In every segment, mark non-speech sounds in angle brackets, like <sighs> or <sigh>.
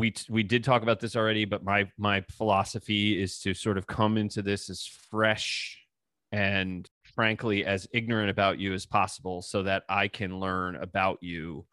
we we did talk about this already, but my my philosophy is to sort of come into this as fresh and frankly as ignorant about you as possible so that I can learn about you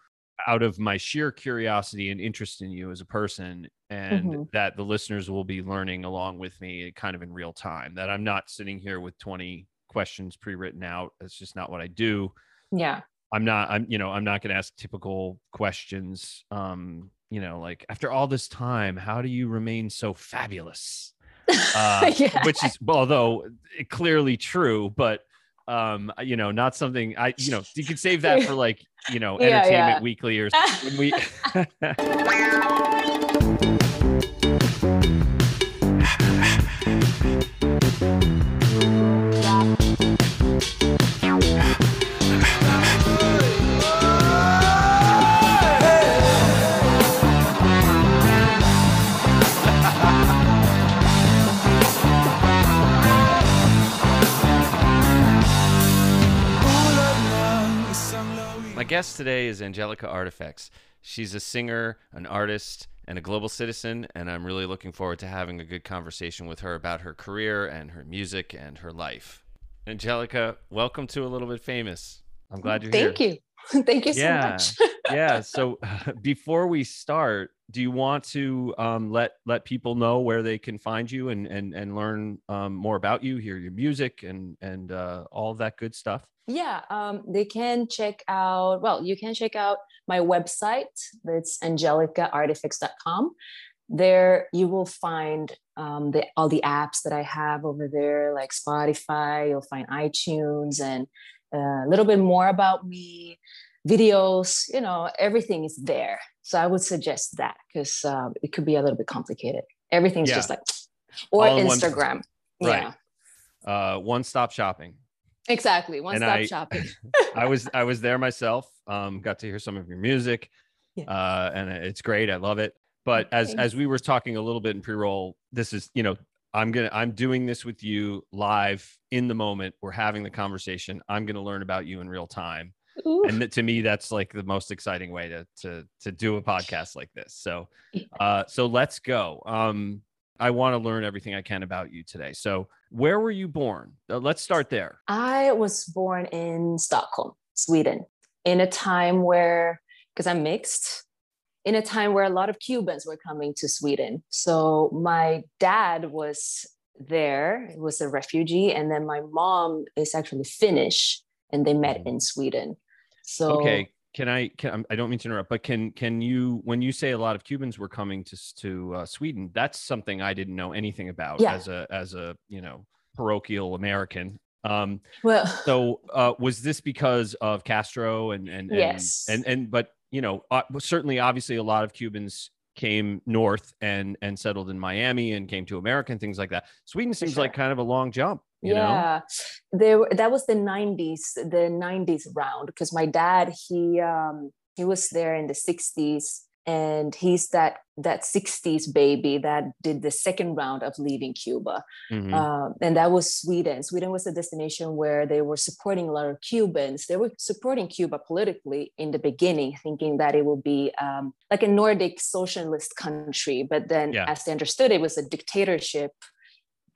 out of my sheer curiosity and interest in you as a person and Mm-hmm. that the listeners will be learning along with me kind of in real time that i'm not sitting here with 20 questions pre-written out that's just not what i do Yeah. i'm not i'm you know i'm not going to ask typical questions um you know like after all this time how do you remain so fabulous <laughs> uh, yeah. which is well, although clearly true, but um, you know, not something I, you know, you could save that for <laughs> like, you know, Yeah, Entertainment yeah. Weekly or <laughs> when we. Guest today is Angelica Artifex. She's a singer, an artist, and a global citizen, and I'm really looking forward to having a good conversation with her about her career and her music and her life. Angelica, welcome to A Little Bit Famous. I'm glad you're Thank here. Thank you. <laughs> Thank you so Yeah. much. <laughs> yeah. So <laughs> before we start, do you want to um, let let people know where they can find you and and and learn um, more about you, hear your music, and and uh, all that good stuff? Yeah, um, they can check out, well, you can check out my website. That's angelicaartifex.com. There you will find um, the, all the apps that I have over there, like Spotify, you'll find iTunes and uh, a little bit more about me, videos, you know, everything is there. So I would suggest that because um, it could be a little bit complicated. Everything's Yeah. just like, or All in one- Instagram. Right. Yeah, Uh, one stop shopping. Exactly. One stop shopping. <laughs> I was I was there myself. Um, got to hear some of your music, Yeah. uh, and it's great. I love it. But as Thanks. as we were talking a little bit in pre-roll, this is you know I'm gonna I'm doing this with you live in the moment. We're having the conversation. I'm gonna learn about you in real time, Ooh. and to me that's like the most exciting way to to to do a podcast like this. So, uh, so let's go. Um, I want to learn everything I can about you today. So, where were you born? Uh, let's start there. I was born in Stockholm, Sweden, in a time where, because I'm mixed, in a time where a lot of Cubans were coming to Sweden. So my dad was there, he was a refugee, and then my mom is actually Finnish, and they met Mhm. in Sweden. So okay can i can I'm- don't mean to interrupt but can can you when you say a lot of cubans were coming to to uh, sweden that's something i didn't know anything about Yeah. as a as a you know parochial american um well, so uh was this because of castro and and and Yes. and, and but you know uh, certainly obviously a lot of cubans came north and and settled in miami and came to america and things like that sweden seems sure. like kind of a long jump you know? Yeah. There that was the 90s the 90s round because my dad he um he was there in the 60s and he's that that 60s baby that did the second round of leaving cuba. Mhm. um, and that was sweden. Sweden was a destination where they were supporting a lot of cubans. They were supporting cuba politically in the beginning thinking that it would be um, like a nordic socialist country but then Yeah. as they understood it was a dictatorship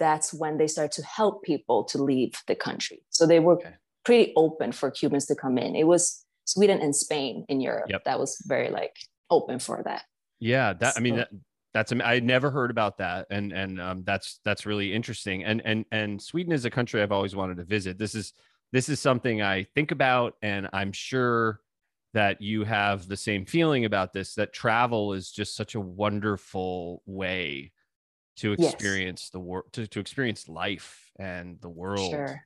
that's when they started to help people to leave the country so they were Okay. pretty open for cubans to come in it was sweden and spain in europe Yep. that was very like open for that Yeah, that I mean that, that's I never heard about that, and and um, that's that's really interesting. And and and Sweden is a country I've always wanted to visit. This is this is something I think about, and I'm sure that you have the same feeling about this. That travel is just such a wonderful way to Yes. experience the world, to to experience life and the world. sure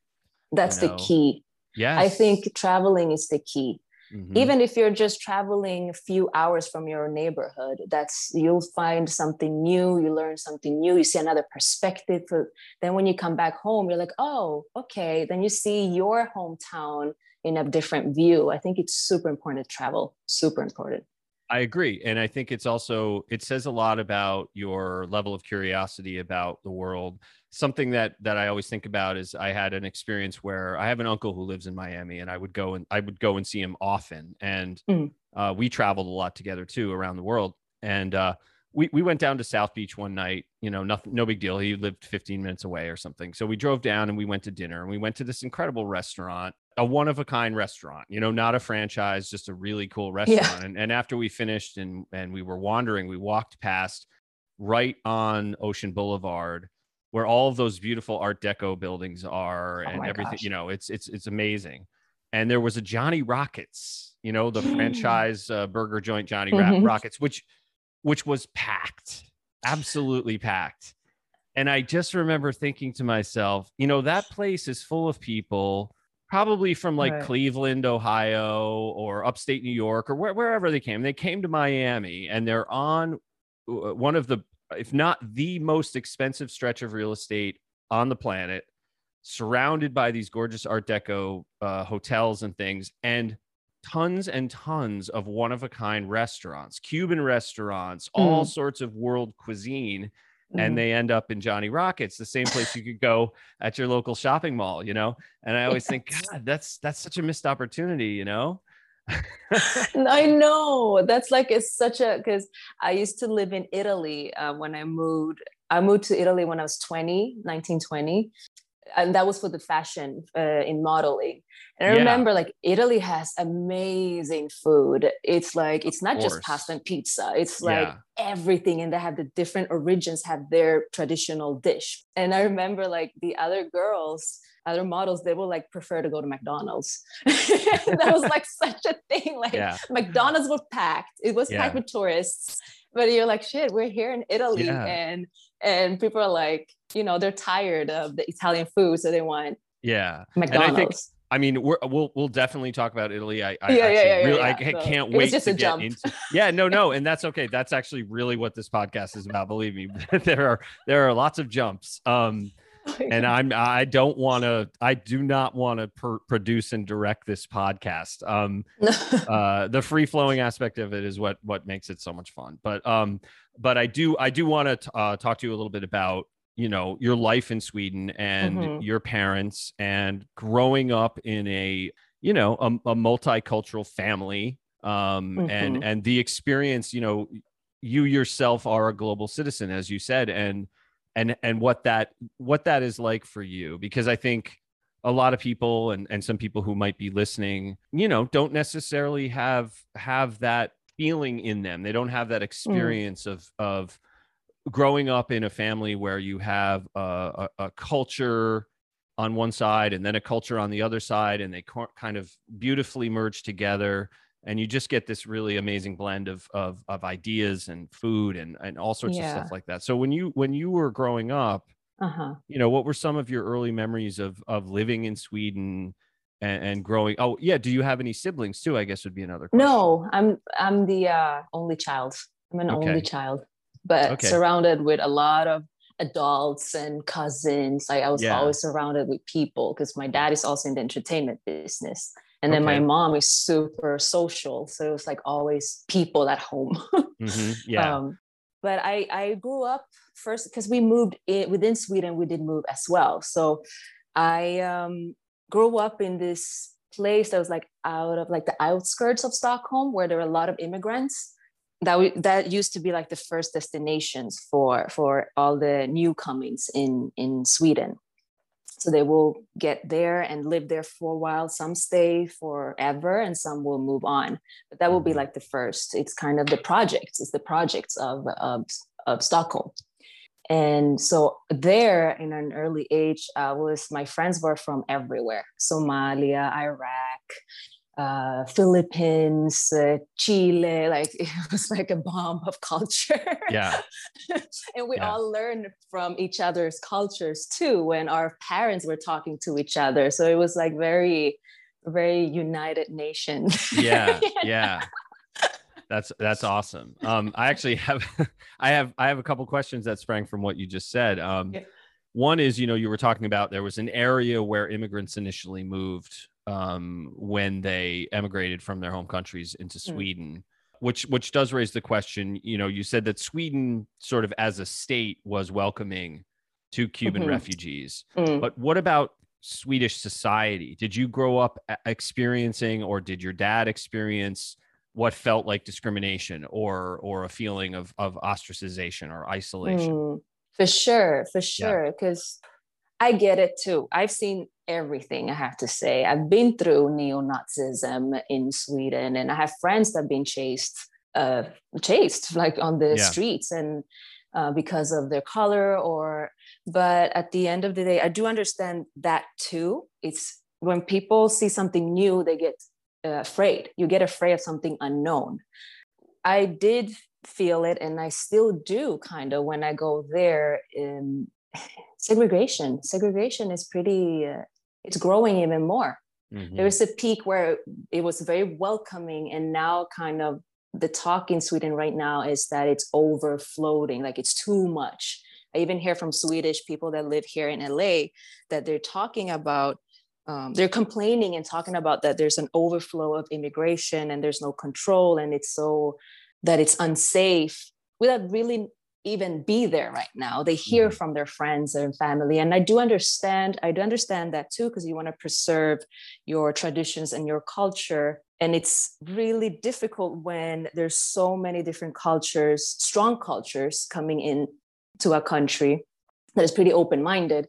that's know. the key yeah i think traveling is the key Mhm. even if you're just traveling a few hours from your neighborhood that's you'll find something new you learn something new you see another perspective For- then when you come back home you're like oh okay then you see your hometown in a different view i think it's super important to travel super important I agree. And I think it's also, it says a lot about your level of curiosity about the world. Something that, that I always think about is I had an experience where I have an uncle who lives in Miami and I would go and I would go and see him often. And Mm. uh, we traveled a lot together too around the world. And uh, we, we went down to South Beach one night, you know, nothing, no big deal. He lived 15 minutes away or something. So we drove down and we went to dinner and we went to this incredible restaurant, a one of a kind restaurant, you know, not a franchise, just a really cool restaurant. Yeah. And, and after we finished and, and we were wandering, we walked past right on Ocean Boulevard where all of those beautiful art deco buildings are oh and everything, gosh. you know, it's, it's, it's amazing. And there was a Johnny Rockets, you know, the franchise uh, burger joint, Johnny mm-hmm. Rockets, which, which was packed, absolutely packed. And I just remember thinking to myself, you know, that place is full of people, probably from like right. Cleveland, Ohio, or upstate New York, or where, wherever they came. They came to Miami and they're on uh, one of the, if not the most expensive stretch of real estate on the planet, surrounded by these gorgeous Art Deco uh, hotels and things. And tons and tons of one of a kind restaurants, Cuban restaurants, mm. all sorts of world cuisine. Mm. And they end up in Johnny Rockets, the same place you could go at your local shopping mall, you know? And I always think, God, that's that's such a missed opportunity, you know? <laughs> I know that's like it's such a because I used to live in Italy uh, when I moved. I moved to Italy when I was 20, 1920 and that was for the fashion uh, in modeling. And i yeah. remember like italy has amazing food. It's like it's not just pasta and pizza. It's like yeah. everything and they have the different origins have their traditional dish. And i remember like the other girls other models they will like prefer to go to mcdonald's. <laughs> That was like such a thing. Like yeah. mcdonald's were packed. It was packed with tourists but you're like shit we're here in italy and and people are like you know they're tired of the Italian food, so they want yeah McDonald's. And I think I mean, we will we'll definitely talk about Italy. I, I yeah, yeah, yeah, really, yeah, I can't wait to get jump. into. Yeah, no, no, <laughs> and that's okay. That's actually really what this podcast is about. Believe me, <laughs> there are there are lots of jumps. Um, and I'm I don't want to. I do not want to per- produce and direct this podcast. Um, <laughs> uh, the free flowing aspect of it is what what makes it so much fun. But um, but I do I do want to uh, talk to you a little bit about you know your life in Sweden and mm-hmm. your parents and growing up in a you know a, a multicultural family um, mm-hmm. and and the experience you know you yourself are a global citizen as you said and and and what that what that is like for you because I think a lot of people and and some people who might be listening you know don't necessarily have have that feeling in them they don't have that mm. experience mm. of of growing up in a family where you have a, a, a, culture on one side and then a culture on the other side, and they kind of beautifully merge together, and you just get this really amazing blend of of, of ideas and food and and all sorts yeah. of stuff like that. So when you when you were growing up, uh-huh. you know, what were some of your early memories of of living in Sweden? And, and, growing oh yeah do you have any siblings too i guess would be another question. no i'm i'm the uh, only child i'm an okay. only child but okay. surrounded with a lot of adults and cousins. Like I was yeah. always surrounded with people because my dad is also in the entertainment business. And then okay. my mom is super social. So it was like always people at home. <laughs> mm-hmm. Yeah. Um, but I, I grew up first because we moved in, within Sweden, we did move as well. So I um, grew up in this place that was like out of like the outskirts of Stockholm where there were a lot of immigrants that we, that used to be like the first destinations for for all the newcomings in in Sweden. So they will get there and live there for a while. Some stay forever, and some will move on. But that will be mm-hmm. like the first. It's kind of the projects. It's the projects of of, of Stockholm. And so there, in an early age, uh, was my friends were from everywhere: Somalia, Iraq, uh, Philippines, uh, Chile, like <laughs> it was like a bomb of culture. Yeah. <laughs> and we yeah. all learned from each other's cultures too when our parents were talking to each other. So it was like very, very united nation. yeah. <laughs> Yeah. That's that's awesome. Um, I actually have I have I have a couple questions that sprang from what you just said. Um, yeah. one is, you know, you were talking about there was an area where immigrants initially moved um, when they emigrated from their home countries into hmm. Sweden. Mm. Which which does raise the question. You know, you said that Sweden, sort of as a state, was welcoming to Cuban mm-hmm. refugees. Mm. But what about Swedish society? Did you grow up experiencing, or did your dad experience what felt like discrimination or or a feeling of of ostracization or isolation mm, for sure for sure because yeah. I get it too i've seen everything i have to say i've been through neo-nazism in sweden and i have friends that have been chased uh chased <laughs> like on the yeah. streets and uh, because of their color or but at the end of the day i do understand that too it's when people see something new they get uh, afraid. You get afraid of something unknown. I did feel it, and I still do kind of when I go there. In <laughs> segregation, segregation is pretty. Uh, it's growing even more. Mm-hmm. There was a peak where it was very welcoming, and now kind of the talk in Sweden right now is that it's overflowing, like it's too much. I even hear from Swedish people that live here in LA that they're talking about um, they're complaining and talking about that there's an overflow of immigration and there's no control and it's so that it's unsafe without really even be there right now they hear mm-hmm. from their friends and family and i do understand i do understand that too because you want to preserve your traditions and your culture and it's really difficult when there's so many different cultures strong cultures coming in to a country that is pretty open-minded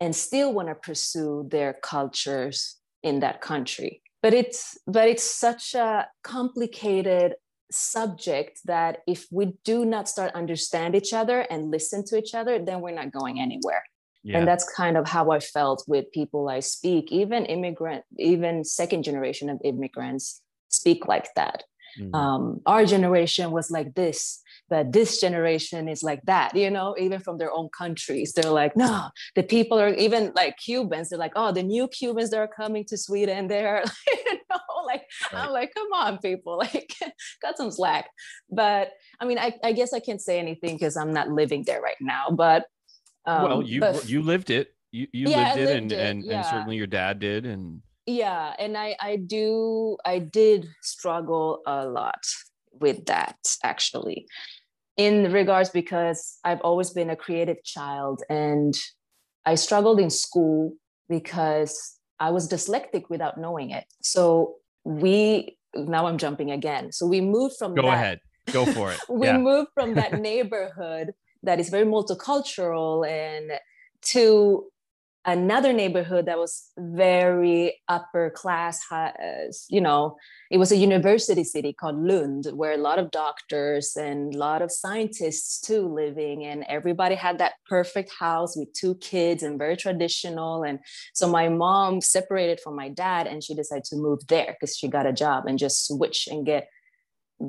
and still want to pursue their cultures in that country but it's but it's such a complicated subject that if we do not start understand each other and listen to each other then we're not going anywhere yeah. and that's kind of how i felt with people i speak even immigrant even second generation of immigrants speak like that mm-hmm. um, our generation was like this that this generation is like that, you know, even from their own countries. They're like, no, the people are even like Cubans. They're like, oh, the new Cubans that are coming to Sweden, they're, <laughs> like, right. I'm like, come on, people, <laughs> like, got some slack. But I mean, I, I guess I can't say anything because I'm not living there right now. But um, well, you but, you lived it. You you yeah, lived, it, lived and, it, and yeah. and certainly your dad did, and yeah, and I I do I did struggle a lot with that actually in regards because I've always been a creative child and I struggled in school because I was dyslexic without knowing it. So we now I'm jumping again. So we moved from Go that, ahead. Go for it. <laughs> we yeah. moved from that neighborhood that is very multicultural and to another neighborhood that was very upper class uh, you know it was a university city called lund where a lot of doctors and a lot of scientists too living and everybody had that perfect house with two kids and very traditional and so my mom separated from my dad and she decided to move there because she got a job and just switch and get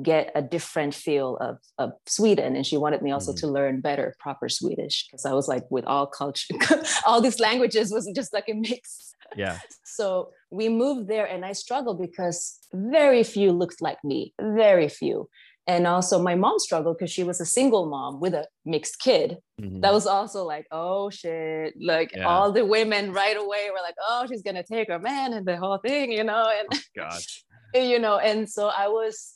get a different feel of, of Sweden. And she wanted me also mm-hmm. to learn better proper Swedish because I was like, with all culture, <laughs> all these languages wasn't just like a mix. Yeah. <laughs> so we moved there and I struggled because very few looked like me, very few. And also my mom struggled because she was a single mom with a mixed kid. Mm-hmm. That was also like, oh shit. Like yeah. all the women right away were like, oh, she's gonna take her man and the whole thing, you know. And oh, God. <laughs> you know, and so I was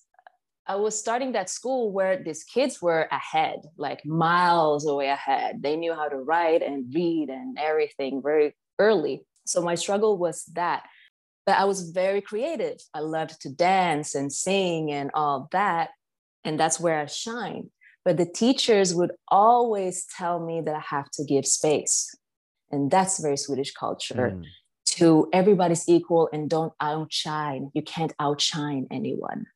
I was starting that school where these kids were ahead, like miles away ahead. They knew how to write and read and everything very early. So my struggle was that. But I was very creative. I loved to dance and sing and all that. And that's where I shine. But the teachers would always tell me that I have to give space. And that's very Swedish culture. Mm. To everybody's equal and don't outshine. You can't outshine anyone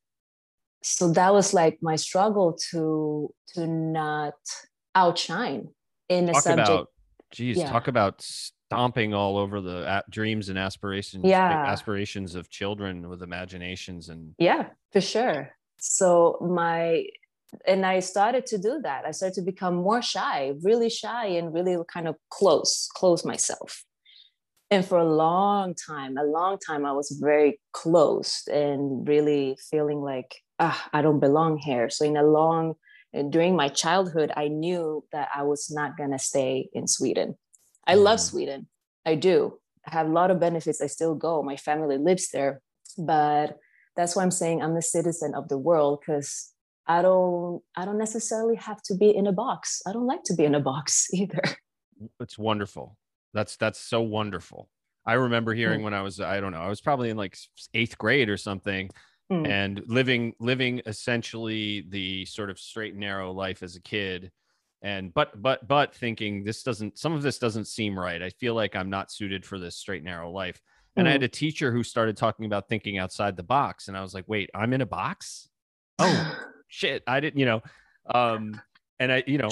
so that was like my struggle to to not outshine in a talk subject. About, geez, yeah. talk about stomping all over the dreams and aspirations. Yeah, aspirations of children with imaginations and yeah, for sure. So my and I started to do that. I started to become more shy, really shy, and really kind of close, close myself. And for a long time, a long time, I was very closed and really feeling like ah, I don't belong here. So in a long during my childhood, I knew that I was not gonna stay in Sweden. I mm. love Sweden. I do. I have a lot of benefits. I still go. My family lives there. But that's why I'm saying I'm a citizen of the world because I don't I don't necessarily have to be in a box. I don't like to be in a box <laughs> either. It's wonderful. That's that's so wonderful. I remember hearing mm. when I was I don't know, I was probably in like 8th grade or something Mm. and living living essentially the sort of straight and narrow life as a kid and but but but thinking this doesn't some of this doesn't seem right i feel like i'm not suited for this straight narrow life and i had Mm. a teacher who started talking about thinking outside the box and i was like wait i'm in a box <sighs> oh shit i didn't you know um and i you know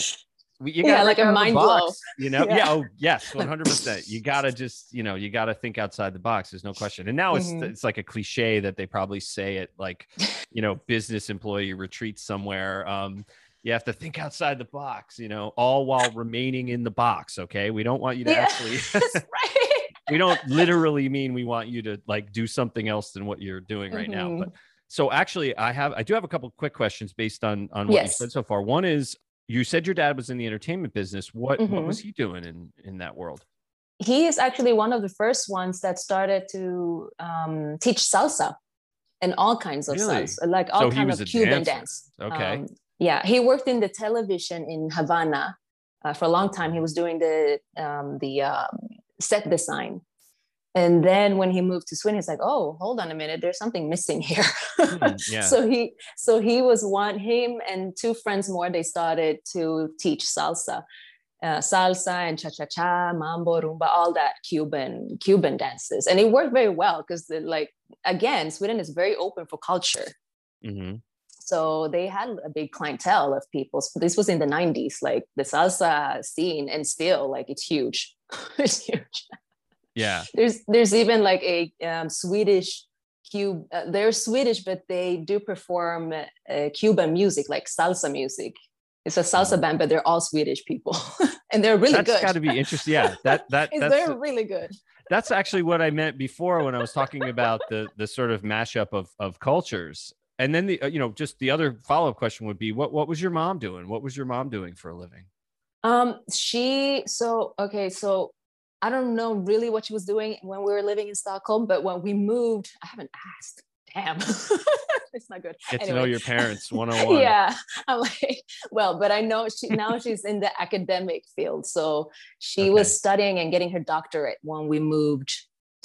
you Yeah, gotta like a mind blow. you know <laughs> yeah. Yeah. oh yes 100% you gotta just you know you gotta think outside the box there's no question and now it's Mhm. it's like a cliche that they probably say it like you know business employee retreat somewhere um you have to think outside the box you know all while remaining in the box okay we don't want you to Yeah. actually <laughs> <laughs> right. we don't literally mean we want you to like do something else than what you're doing right now Mhm. but so actually i have i do have a couple quick questions based on on what you said so far one is you said your dad was in the entertainment business what what Mhm. was he doing in in that world he is actually one of the first ones that started to um, teach salsa and all kinds of Really? salsa, like all So he kind of Cuban dancer. dance. Okay. Um, yeah, he worked in the television in Havana uh, for a long time. He was doing the um, the um, set design, and then when he moved to Sweden, he's like, "Oh, hold on a minute, there's something missing here." Hmm, <laughs> yeah. So he so he was one him and two friends more. They started to teach salsa uh, salsa and cha cha cha, mambo, rumba, all that Cuban Cuban dances, and it worked very well because like again, Sweden is very open for culture, Mhm. so they had a big clientele of people. So this was in the '90s, like the salsa scene, and still like it's huge, <laughs> it's huge. Yeah There's there's even like a um, Swedish. Cube, uh, they're Swedish, but they do perform uh, Cuban music, like salsa music. It's a salsa band, but they're all Swedish people, <laughs> and they're really Mm. that's good. got to be interesting yeah that that <laughs> that's they're really good. that's actually what I meant before when I was talking about the the sort of mashup of of cultures. And then the uh, you know just the other follow up question would be what what was your mom doing? What was your mom doing for a living? Um, she so okay, so I don't know really what she was doing when we were living in Stockholm, but when we moved, I haven't asked. Damn, <laughs> it's not good. Get to know your parents one on one. yeah i'm like well but i know she now she's in the academic field so she Okay. was studying and getting her doctorate when we moved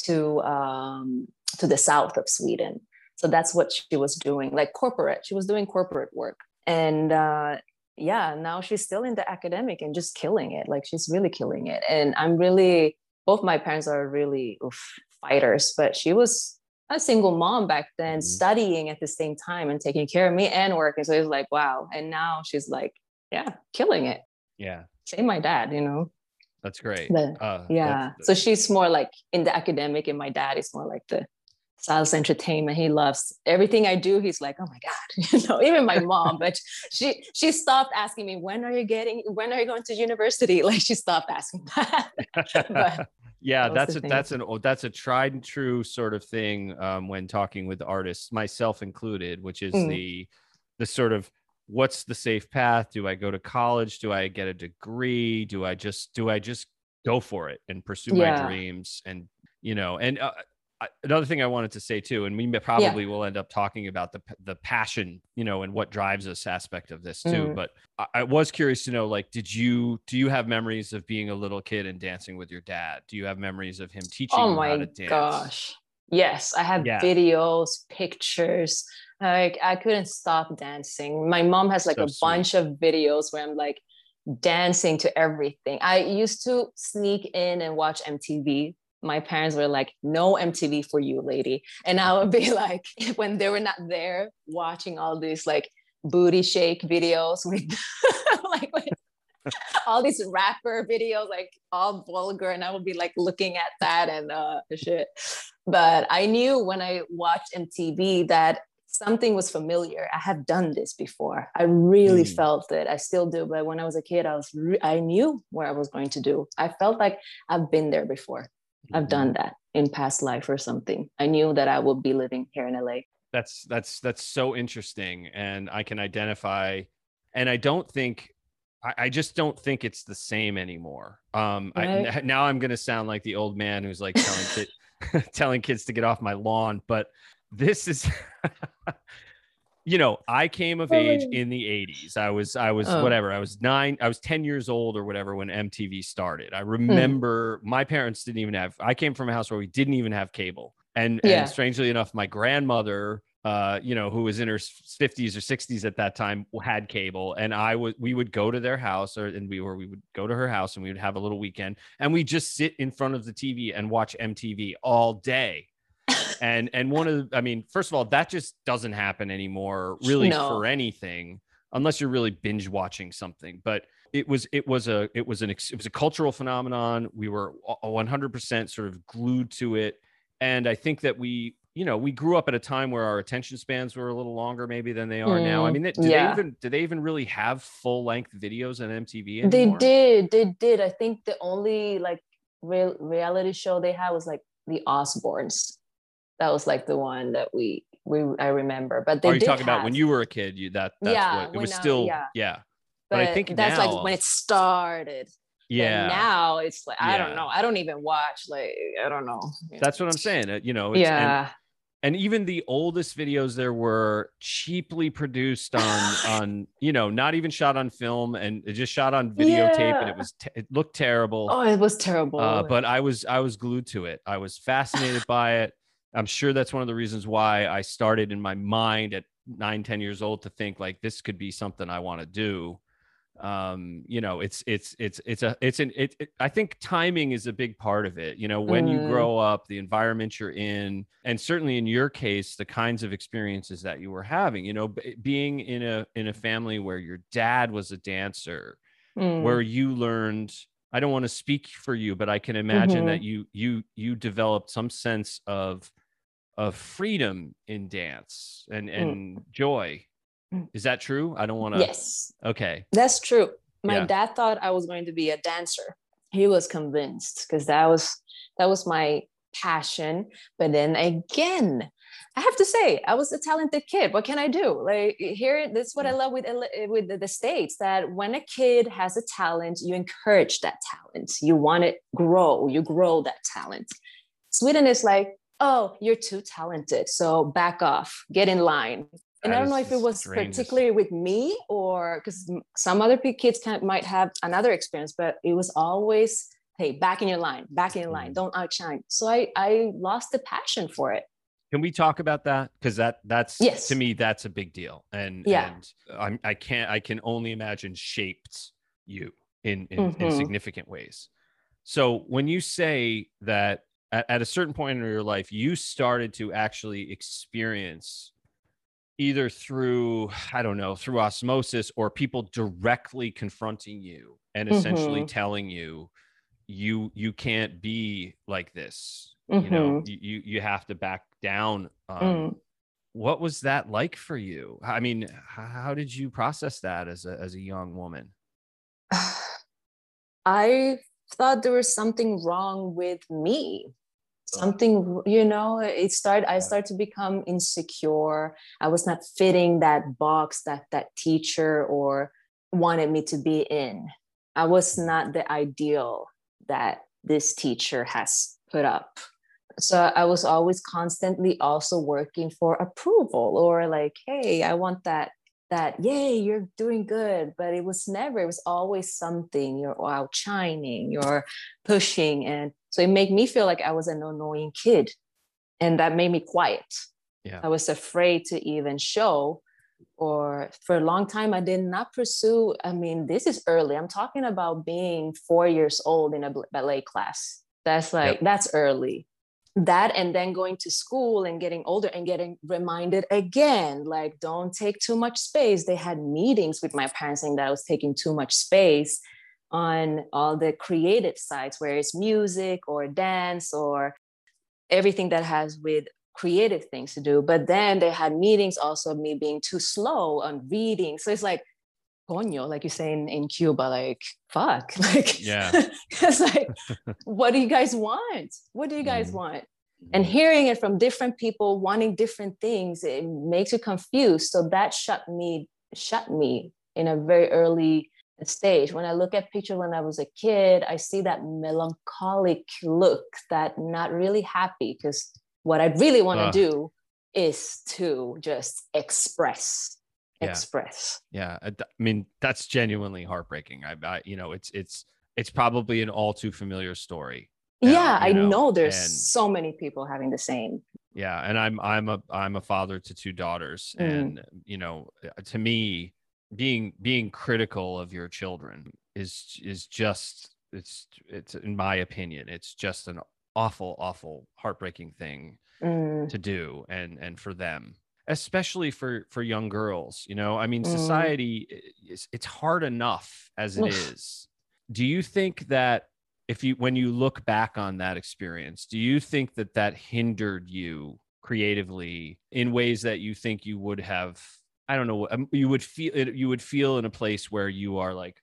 to um to the south of sweden so that's what she was doing like corporate she was doing corporate work and uh yeah now she's still in the academic and just killing it like she's really killing it. And i'm really both my parents are really oof, fighters but she was a single mom back then Mhm. studying at the same time and taking care of me and working. So it was like wow. And now she's like yeah killing it. Yeah, same my dad you know? That's great. Uh, yeah. That's- so she's more like in the academic and my dad is more like the salsa entertainment he loves everything i do he's like oh my god <laughs> you know even my mom but she she stopped asking me when are you getting when are you going to university <laughs> like she stopped asking that <laughs> but yeah, that that's a thing. that's an oh, that's a tried and true sort of thing um, when talking with artists, myself included, which is Mm. the the sort of what's the safe path? Do I go to college? Do I get a degree? Do I just do I just go for it and pursue my dreams? And you know, and uh, I, another thing I wanted to say too, and we probably will end up talking about the the passion, you know, and what drives us aspect of this too. Mm. But I, I was curious to know, like, did you do you have memories of being a little kid and dancing with your dad? Do you have memories of him teaching oh you how to dance? Oh my gosh yes i have Yeah. videos pictures like i couldn't stop dancing my mom has like So a sweet. bunch of videos where i'm like dancing to everything i used to sneak in and watch mtv my parents were like no mtv for you lady and i would be <laughs> like <laughs> when they were not there watching all these like booty shake videos with <laughs> like with all these rapper videos, like all vulgar, and I would be like looking at that and uh shit. But I knew when I watched MTV that something was familiar. I have done this before. I really Mm. felt it. I still do. But when I was a kid, I was re- I knew where I was going to do. I felt like I've been there before. I've done that in past life or something. I knew that I would be living here in LA. that's that's that's so interesting and i can identify and i don't think I, I just don't think it's the same anymore um Right. n- <laughs> now i'm gonna sound like the old man who's like telling <laughs> kid, <laughs> telling kids to get off my lawn but this is you know i came of age in the 80s i was i was Oh. whatever i was nine i was 10 years old or whatever when mtv started. I remember my parents didn't even have i came from a house where we didn't even have cable. And, Yeah. and strangely enough my grandmother uh, you know, who was in her 50s or 60s at that time, had cable, and I would we would go to their house, or and we were we would go to her house, and we would have a little weekend, and we just sit in front of the TV and watch MTV all day. And and one of the, I mean, first of all, that just doesn't happen anymore, really, no. for anything, unless you're really binge watching something. But it was it was a it was an it was a cultural phenomenon. We were 100% sort of glued to it, and I think that we you know, we grew up at a time where our attention spans were a little longer maybe than they are mm, now. I mm, mean, do yeah. they even do they even really have full length videos on MTV anymore? They did, they did. I think the only like real reality show they had was like the Osbournes. That was like the one that we we I remember. But they are you talking have, about when you were a kid? You that that's yeah, what it was I, still yeah. yeah. But, but I think that's now, like when it started yeah but now it's like i don't know i don't even watch like i don't know that's what i'm saying uh, you know yeah and even the oldest videos there were cheaply produced on <sighs> on you know not even shot on film and it just shot on videotape yeah. and it was it looked terrible oh it was terrible uh, but i was i was glued to it i was fascinated by it i'm sure that's one of the reasons why i started in my mind at nine ten years old to think like this could be something i want to do um you know it's it's it's it's a it's an it, it, i think timing is a big part of it you know when mm. you grow up the environment you're in and certainly in your case the kinds of experiences that you were having you know b- being in a in a family where your dad was a dancer mm. where you learned i don't want to speak for you but i can imagine mm-hmm. that you you you developed some sense of of freedom in dance and mm. and mm. joy. Is that true? I don't want to. Yes. Okay. That's true. My yeah. dad thought I was going to be a dancer. He was convinced because that was that was my passion. But then again, I have to say, I was a talented kid. What can I do? Like here, that's what I love with with the, the states. That when a kid has a talent, you encourage that talent. You want it grow. You grow that talent. Sweden is like, oh, you're too talented, so back off, get in line and I don't know if it was strangest. particularly with me or because some other kids can, might have another experience, but it was always, hey, back in your line, back in your line, mm. don't outshine. So I I lost the passion for it. Can we talk about that? Because that that's yes. to me that's a big deal, and yeah, and I'm I can't I can only imagine shaped you in in, mm-hmm. in significant ways. So when you say that at, at a certain point in your life you started to actually experience either through i don't know through osmosis or people directly confronting you and essentially mm-hmm. telling you you you can't be like this mm-hmm. you know mm-hmm. you you have to back down um, mm. what was that like for you i mean how did you process that as a as a young woman <sighs> i thought there was something wrong with me something you know it started i started to become insecure. I was not fitting that box that that teacher or wanted me to be in. I was not the ideal that this teacher has put up. So i was always constantly also working for approval or like hey i want that that yay you're doing good but it was never it was always something you're outshining you're pushing and so it made me feel like i was an annoying kid and that made me quiet. Yeah. I was afraid to even show or for a long time i did not pursue i mean this is early i'm talking about being four years old in a ballet class. That's like yep. that's early that and then going to school and getting older and getting reminded again like don't take too much space. They had meetings with my parents saying that i was taking too much space on all the creative sides where it's music or dance or everything that has with creative things to do. But then they had meetings also me being too slow on reading. So it's like coño, like you say in, in Cuba, like fuck, <laughs> like yeah, it's like, <laughs> what do you guys want? What do you guys mm. want? And hearing it from different people wanting different things, it makes you confused. So that shut me, shut me in a very early stage. When I look at pictures when I was a kid, I see that melancholic look, that not really happy because what I really want to uh. do is to just express. Express. Yeah, I mean that's genuinely heartbreaking. I, I, you know, it's it's it's probably an all too familiar story. Yeah, I know, know there's and, so many people having the same. Yeah, and I'm I'm a I'm a father to two daughters, Mm. and you know, uh, to me, being being critical of your children is is just it's it's in my opinion, it's just an awful awful heartbreaking thing Mm, to do and and for them especially for for young girls you know i mean Mm. society is it's hard enough as it Oof. is do you think that if you when you look back on that experience do you think that that hindered you creatively in ways that you think you would have i don't know um, you would feel it you would feel in a place where you are like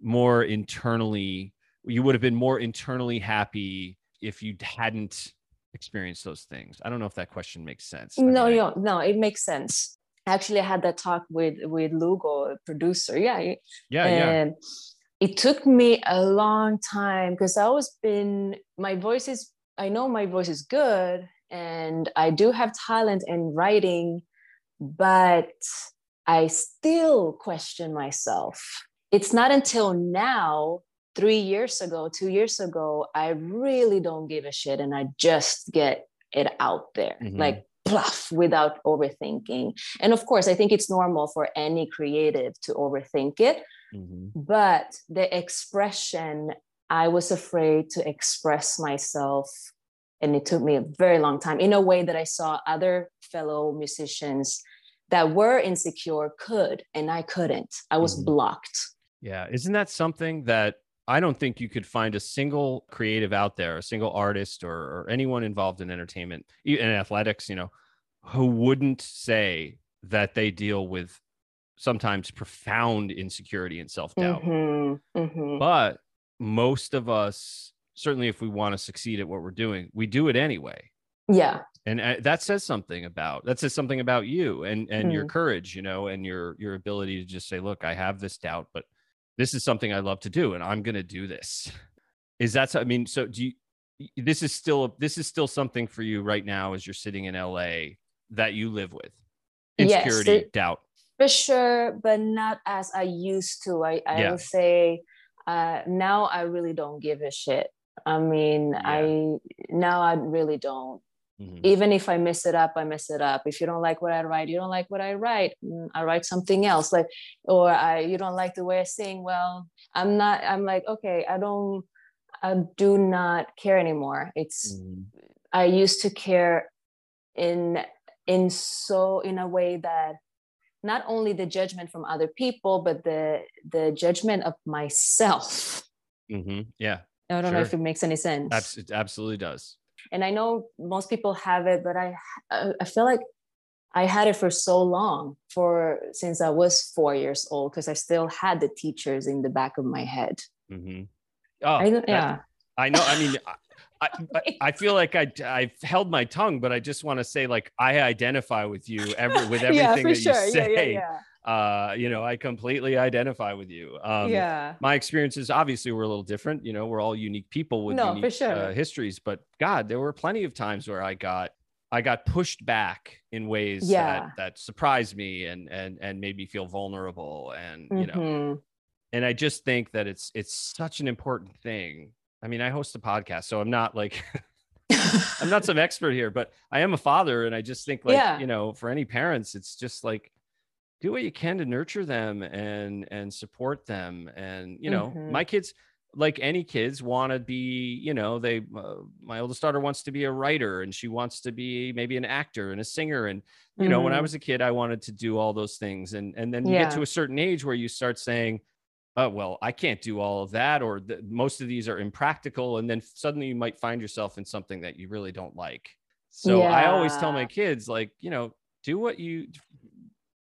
more internally you would have been more internally happy if you hadn't experienced those things i don't know if that question makes sense I no, mean, no, no, it makes sense. Actually, I had that talk with with Lugo, producer. Yeah, yeah yeah and it took me a long time because I always been my voice is I know my voice is good and I do have talent in writing, but I still question myself. It's not until now, three years ago, two years ago, I really don't give a shit and I just get it out there. Mhm. Like bluff without overthinking. And of course, I think it's normal for any creative to overthink it Mhm. but the expression i was afraid to express myself and it took me a very long time in a way that i saw other fellow musicians that were insecure could and i couldn't i was Mhm. blocked Yeah. Isn't that something that I don't think you could find a single creative out there, a single artist or, or anyone involved in entertainment, in athletics, you know, who wouldn't say that they deal with sometimes profound insecurity and self doubt. Mhm, mhm. But most of us, certainly if we want to succeed at what we're doing, we do it anyway. yeah and uh, that says something about that says something about you and and your Mm. courage you know and your your ability to just say look i have this doubt but this is something i love to do and i'm going to do this. Is that so- i mean so do you this is still this is still something for you right now as you're sitting in la that you live with? Yes, insecurity it- doubt. For sure but not as i used to. I, I Yeah. would say uh, now i really don't give a shit. I mean i now i really don't Mhm. even if I mess it up, I mess it up. If you don't like what I write, you don't like what I write. mm, I write something else. Like, or I you don't like the way I sing. Well, I'm not. I'm like, okay, I don't. I do not care anymore. It's. Mhm. I used to care in in so in a way that not only the judgment from other people, but the the judgment of myself. Mm-hmm. yeah I don't know if it makes any sense abs- it absolutely does and I know most people have it, but I I feel like I had it for so long for since I was four years old because I still had the teachers in the back of my head. hmm oh I yeah, I know. I mean, <laughs> I, I, I- feel like I I've held my tongue, but I just want to say, like, I identify with you every with <laughs> everything yeah, that sure. you say. Yeah, Uh, you know, I completely identify with you. Um, yeah. My experiences obviously were a little different. You know, we're all unique people with No, for unique sure. uh, histories. But God, there were plenty of times where I got I got pushed back in ways Yeah. that that surprised me and and and made me feel vulnerable. And you know, Mhm. and I just think that it's it's such an important thing. I mean, I host a podcast, so I'm not like <laughs> I'm not some <laughs> expert here, but I am a father, and I just think like Yeah. you know, for any parents, it's just like do what you can to nurture them and and support them, and you know, Mhm. my kids. Like any kids want to be, you know, they, uh, my oldest daughter wants to be a writer and she wants to be maybe an actor and a singer. And, you know, when I Mhm. was a kid, I wanted to do all those things. And, and then you get to a certain age where you start saying, oh well i can't do all of that or the, most of these are impractical and then suddenly you might find yourself in something that you really don't like so i always tell my kids like you know do what you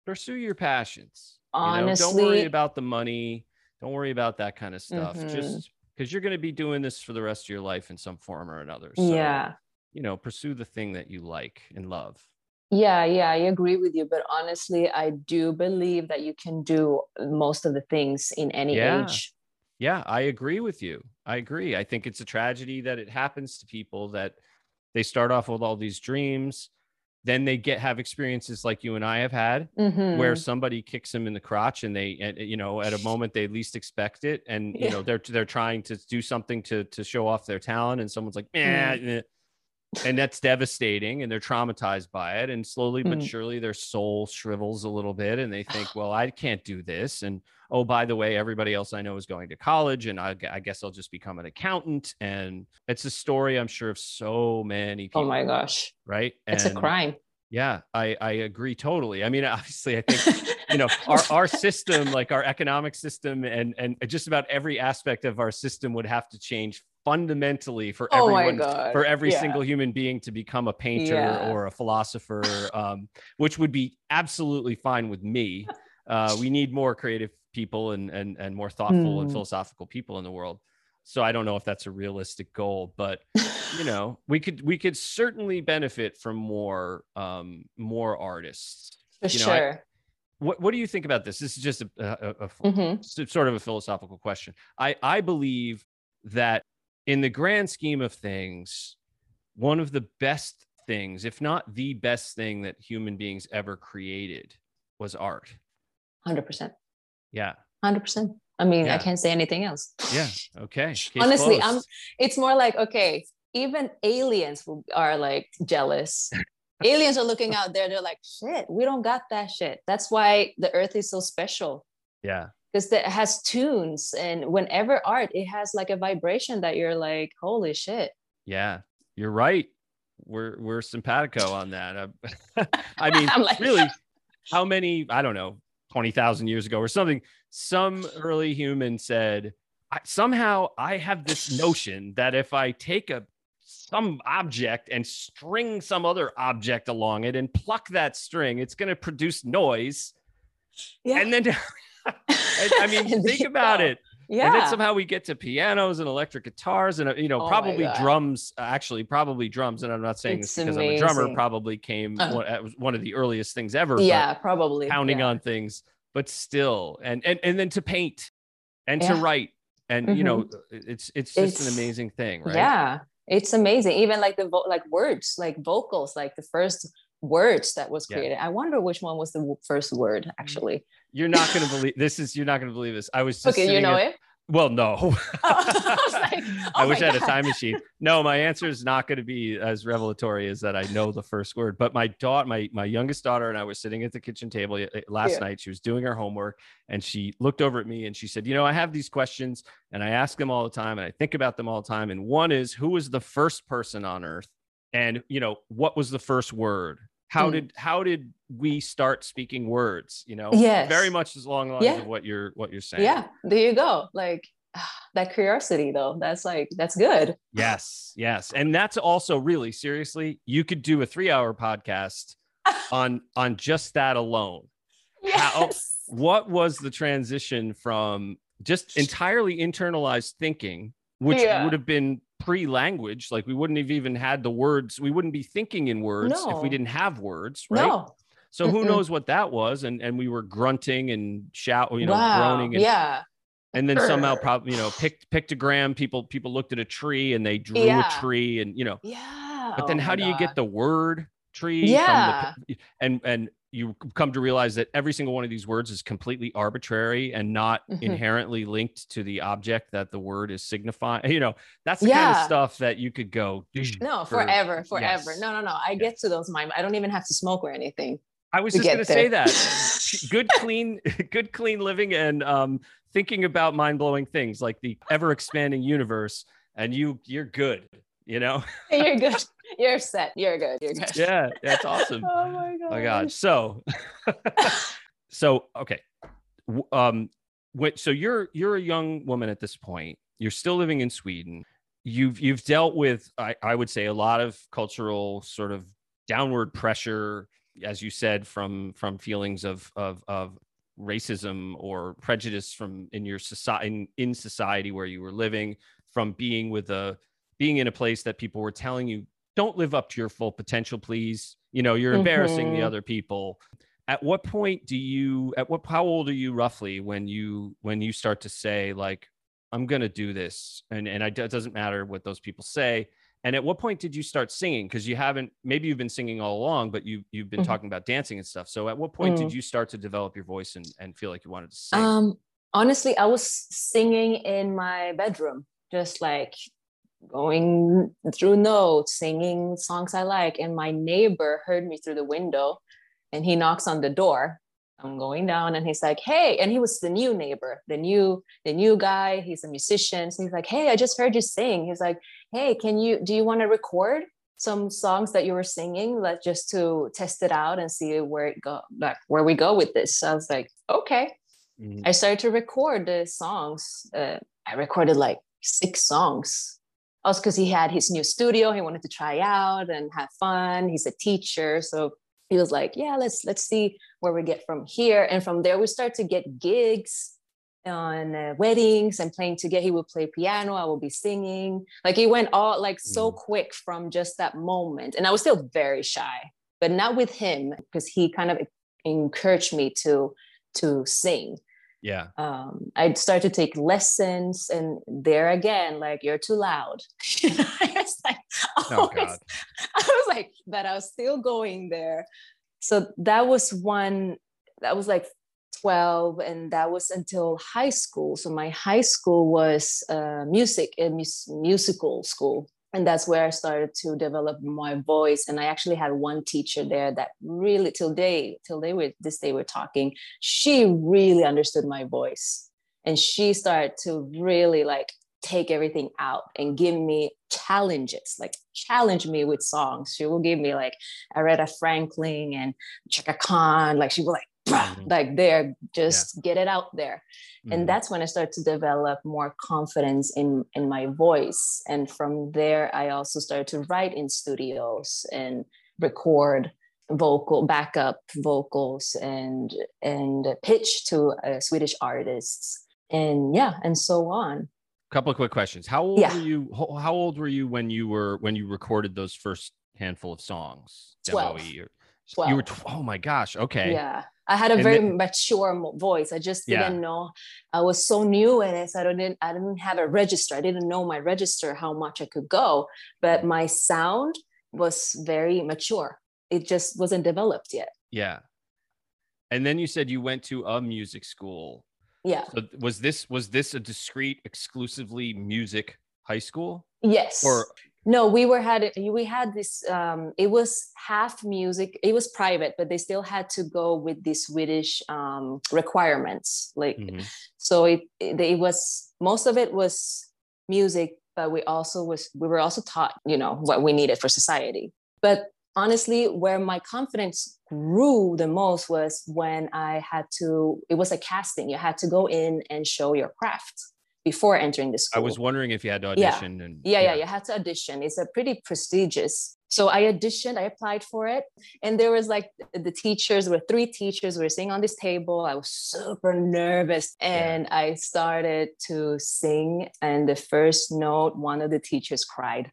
pursue your passions you know? don't worry about the money don't worry about that kind of stuff Mhm. just because you're going to be doing this for the rest of your life in some form or another so yeah, you know pursue the thing that you like and love yeah, yeah. I agree with you, but honestly, I do believe that you can do most of the things in any Yeah. age. Yeah, I agree with you. I agree. I think it's a tragedy that it happens to people that they start off with all these dreams, then they get have experiences like you and I have had where Mhm. somebody kicks them in the crotch and they and, you know at a moment they least expect it and you Yeah. know they're they're trying to do something to to show off their talent and someone's like, "Eh, Mm. Eh," and that's devastating and they're traumatized by it and slowly but Mm. surely their soul shrivels a little bit and they think <sighs> well i can't do this and oh by the way everybody else i know is going to college and i, I guess i'll just become an accountant and it's a story i'm sure of so many people Oh my gosh. right It's a crime. yeah i i agree totally i mean <laughs> obviously i think you know <laughs> our, our system like our economic system and and just about every aspect of our system would have to change fundamentally for oh everyone for every Yeah. single human being to become a painter Yeah. or a philosopher um, which would be absolutely fine with me uh, we need more creative people and and, and more thoughtful and Hmm. philosophical people in the world so i don't know if that's a realistic goal but you <laughs> know we could we could certainly benefit from more um more artists For you know, I- sure. what what do you think about this this is just a, a, a, Mhm. sort of a philosophical question. I I believe that in the grand scheme of things, one of the best things, if not the best thing that human beings ever created was art. 100%. Yeah. 100%. I mean, Yeah. I can't say anything else. Yeah. Okay. <laughs> Case Honestly, I'm- It's more like, okay, even aliens will- are like jealous. <laughs> aliens are looking out there. They're like, shit, we don't got that shit. That's why the earth is so special yeah. Because it has tunes. And whenever art, it has like a vibration that you're like, holy shit. Yeah. You're right. We're we're simpatico on that. Uh, <laughs> I mean, <laughs> like- really, <laughs> how many? I don't know, twenty thousand years ago or something. Some early human said, I, somehow I have this notion that if I take a some object and string some other object along it and pluck that string, it's going to produce noise. Yeah. And then, I mean, <laughs> think about it. yeah. And then somehow we get to pianos and electric guitars and uh, you know Oh probably drums. uh, Actually, probably drums. And I'm not saying It's this because I'm a drummer. Probably came Uh. one, one of the earliest things ever. yeah, probably. pounding yeah. on things, but still, and and and then to paint and to write, and you know, it's it's just an amazing thing, right? Yeah, it's amazing. Even like the vo- like words, like vocals, like the first words that was Yeah. created. I wonder which one was the first word actually. You're not going <laughs> to believe this. Is you're not going to believe this. I was just Okay, you know at- it. Well, no. <laughs> Oh, I was like, <laughs> oh I oh wish my I had a time machine. No, my answer is not going to be as revelatory as that I know the first word. But my daughter, my my youngest daughter, and I were sitting at the kitchen table eh, last Yeah. night. She was doing her homework, and she looked over at me and she said, "You know, I have these questions, and I ask them all the time, and I think about them all the time. And one is, who was the first person on Earth? And you know, what was the first word? How Mm. did how did we start speaking words? You know, Yes. very much as long lines Yeah. of what you're what you're saying. Yeah, there you go. Like <sighs> that curiosity though. That's like that's good. Yes, yes. And that's also really seriously, you could do a 3-hour podcast <laughs> on on just that alone. How- Yes. What was the transition from just entirely internalized thinking, which Yeah. would have been pre-language, like we wouldn't have even had the words, we wouldn't be thinking in words if we didn't have words, right? No. So who Mm-mm. knows what that was and and we were grunting and shout, you know, wow. groaning and yeah. and then somehow probably you know pict- pictogram people people looked at a tree and they drew Yeah. a tree and you know Yeah. but then Oh how do you get the word tree Yeah. from the, and and you come to realize that every single one of these words is completely arbitrary and not Mhm. inherently linked to the object that the word is signifying <laughs> you know that's the kind of stuff that you could go No, for- forever, forever. yes. No, no, no. I get to those mind. I don't even have to smoke or anything. i was to just going to say that <laughs> good clean <laughs> good clean living and um thinking about mind-blowing things like the ever expanding universe and you you're good you know <laughs> <laughs> You're good. You're set. You're good. You're good. yeah that's awesome <laughs> Oh my god. oh my god so so okay um what so you're you're a young woman at this point you're still living in sweden you've you've dealt with I, I would say a lot of cultural sort of downward pressure as you said from from feelings of of of racism or prejudice from in your society in, in society where you were living from being with a being in a place that people were telling you don't live up to your full potential please you know you're embarrassing the Mhm. other people at what point do you at what how old are you roughly when you when you start to say like i'm gonna do this and and I, it doesn't matter what those people say and at what point did you start singing because you haven't maybe you've been singing all along but you you've been Mhm. talking about dancing and stuff so at what point did Mm. you start to develop your voice and, and feel like you wanted to sing Um, honestly, I was singing in my bedroom, just like going through notes, singing songs I like. And my neighbor heard me through the window and he knocks on the door. I'm going down and he's like, hey, and he was the new neighbor, the new, the new guy. He's a musician. So he's like, hey, I just heard you sing. He's like, hey, can you, do you want to record some songs that you were singing? Like just to test it out and see where it go, like where we go with this. So I was like, okay. Mm-hmm. I started to record the songs. Uh, I recorded like six songs also because he had his new studio he wanted to try out and have fun. He's a teacher so he was like yeah let's let's see where we get from here. And from there we start to get gigs on uh, weddings and playing together he would play piano i would be singing. Like it went all like so mm. quick from just that moment. And i was still very shy but not with him because he kind of encouraged me to to sing yeah. Um i'd start to take lessons and there again like you're too loud. <laughs> I was like <laughs> oh God. <laughs> i was like but i was still going there. So that was one that was like 12 and that was until high school. So my high school was uh, music a mus- musical school and that's where I started to develop my voice. And I actually had one teacher there that really, till day, till they were this day we're talking, she really understood my voice, and she started to really like take everything out and give me challenges, like challenge me with songs. She will give me like Aretha Franklin and Chaka Khan, like she will like mm-hmm. like there just yeah. get it out there mm-hmm. and that's when i started to develop more confidence in in my voice and from there i also started to write in studios and record vocal backup vocals and and pitch to uh, swedish artists and yeah and so on couple of quick questions how old yeah. were you how old were you when you were when you recorded those first handful of songs 12. 12. you were tw- oh my gosh okay yeah I had a and very then, mature voice. I just didn't know. I was so new in it. So I didn't. I didn't have a register. I didn't know my register how much I could go. But my sound was very mature. It just wasn't developed yet. Yeah. And then you said you went to a music school. Yeah. So was this was this a discrete, exclusively music high school? Yes. Or no we were had we had this um it was half music it was private but they still had to go with the swedish um requirements like mm-hmm. so it, it it was most of it was music but we also was we were also taught you know what we needed for society. But honestly where my confidence grew the most was when i had to it was a casting. You had to go in and show your craft before entering the school. I was wondering if you had to audition. Yeah. And, yeah, yeah, yeah, you had to audition. It's a pretty prestigious. So I auditioned, I applied for it. And there was like the teachers, were three teachers were sitting on this table. I was super nervous. And yeah. I started to sing. And the first note, one of the teachers cried.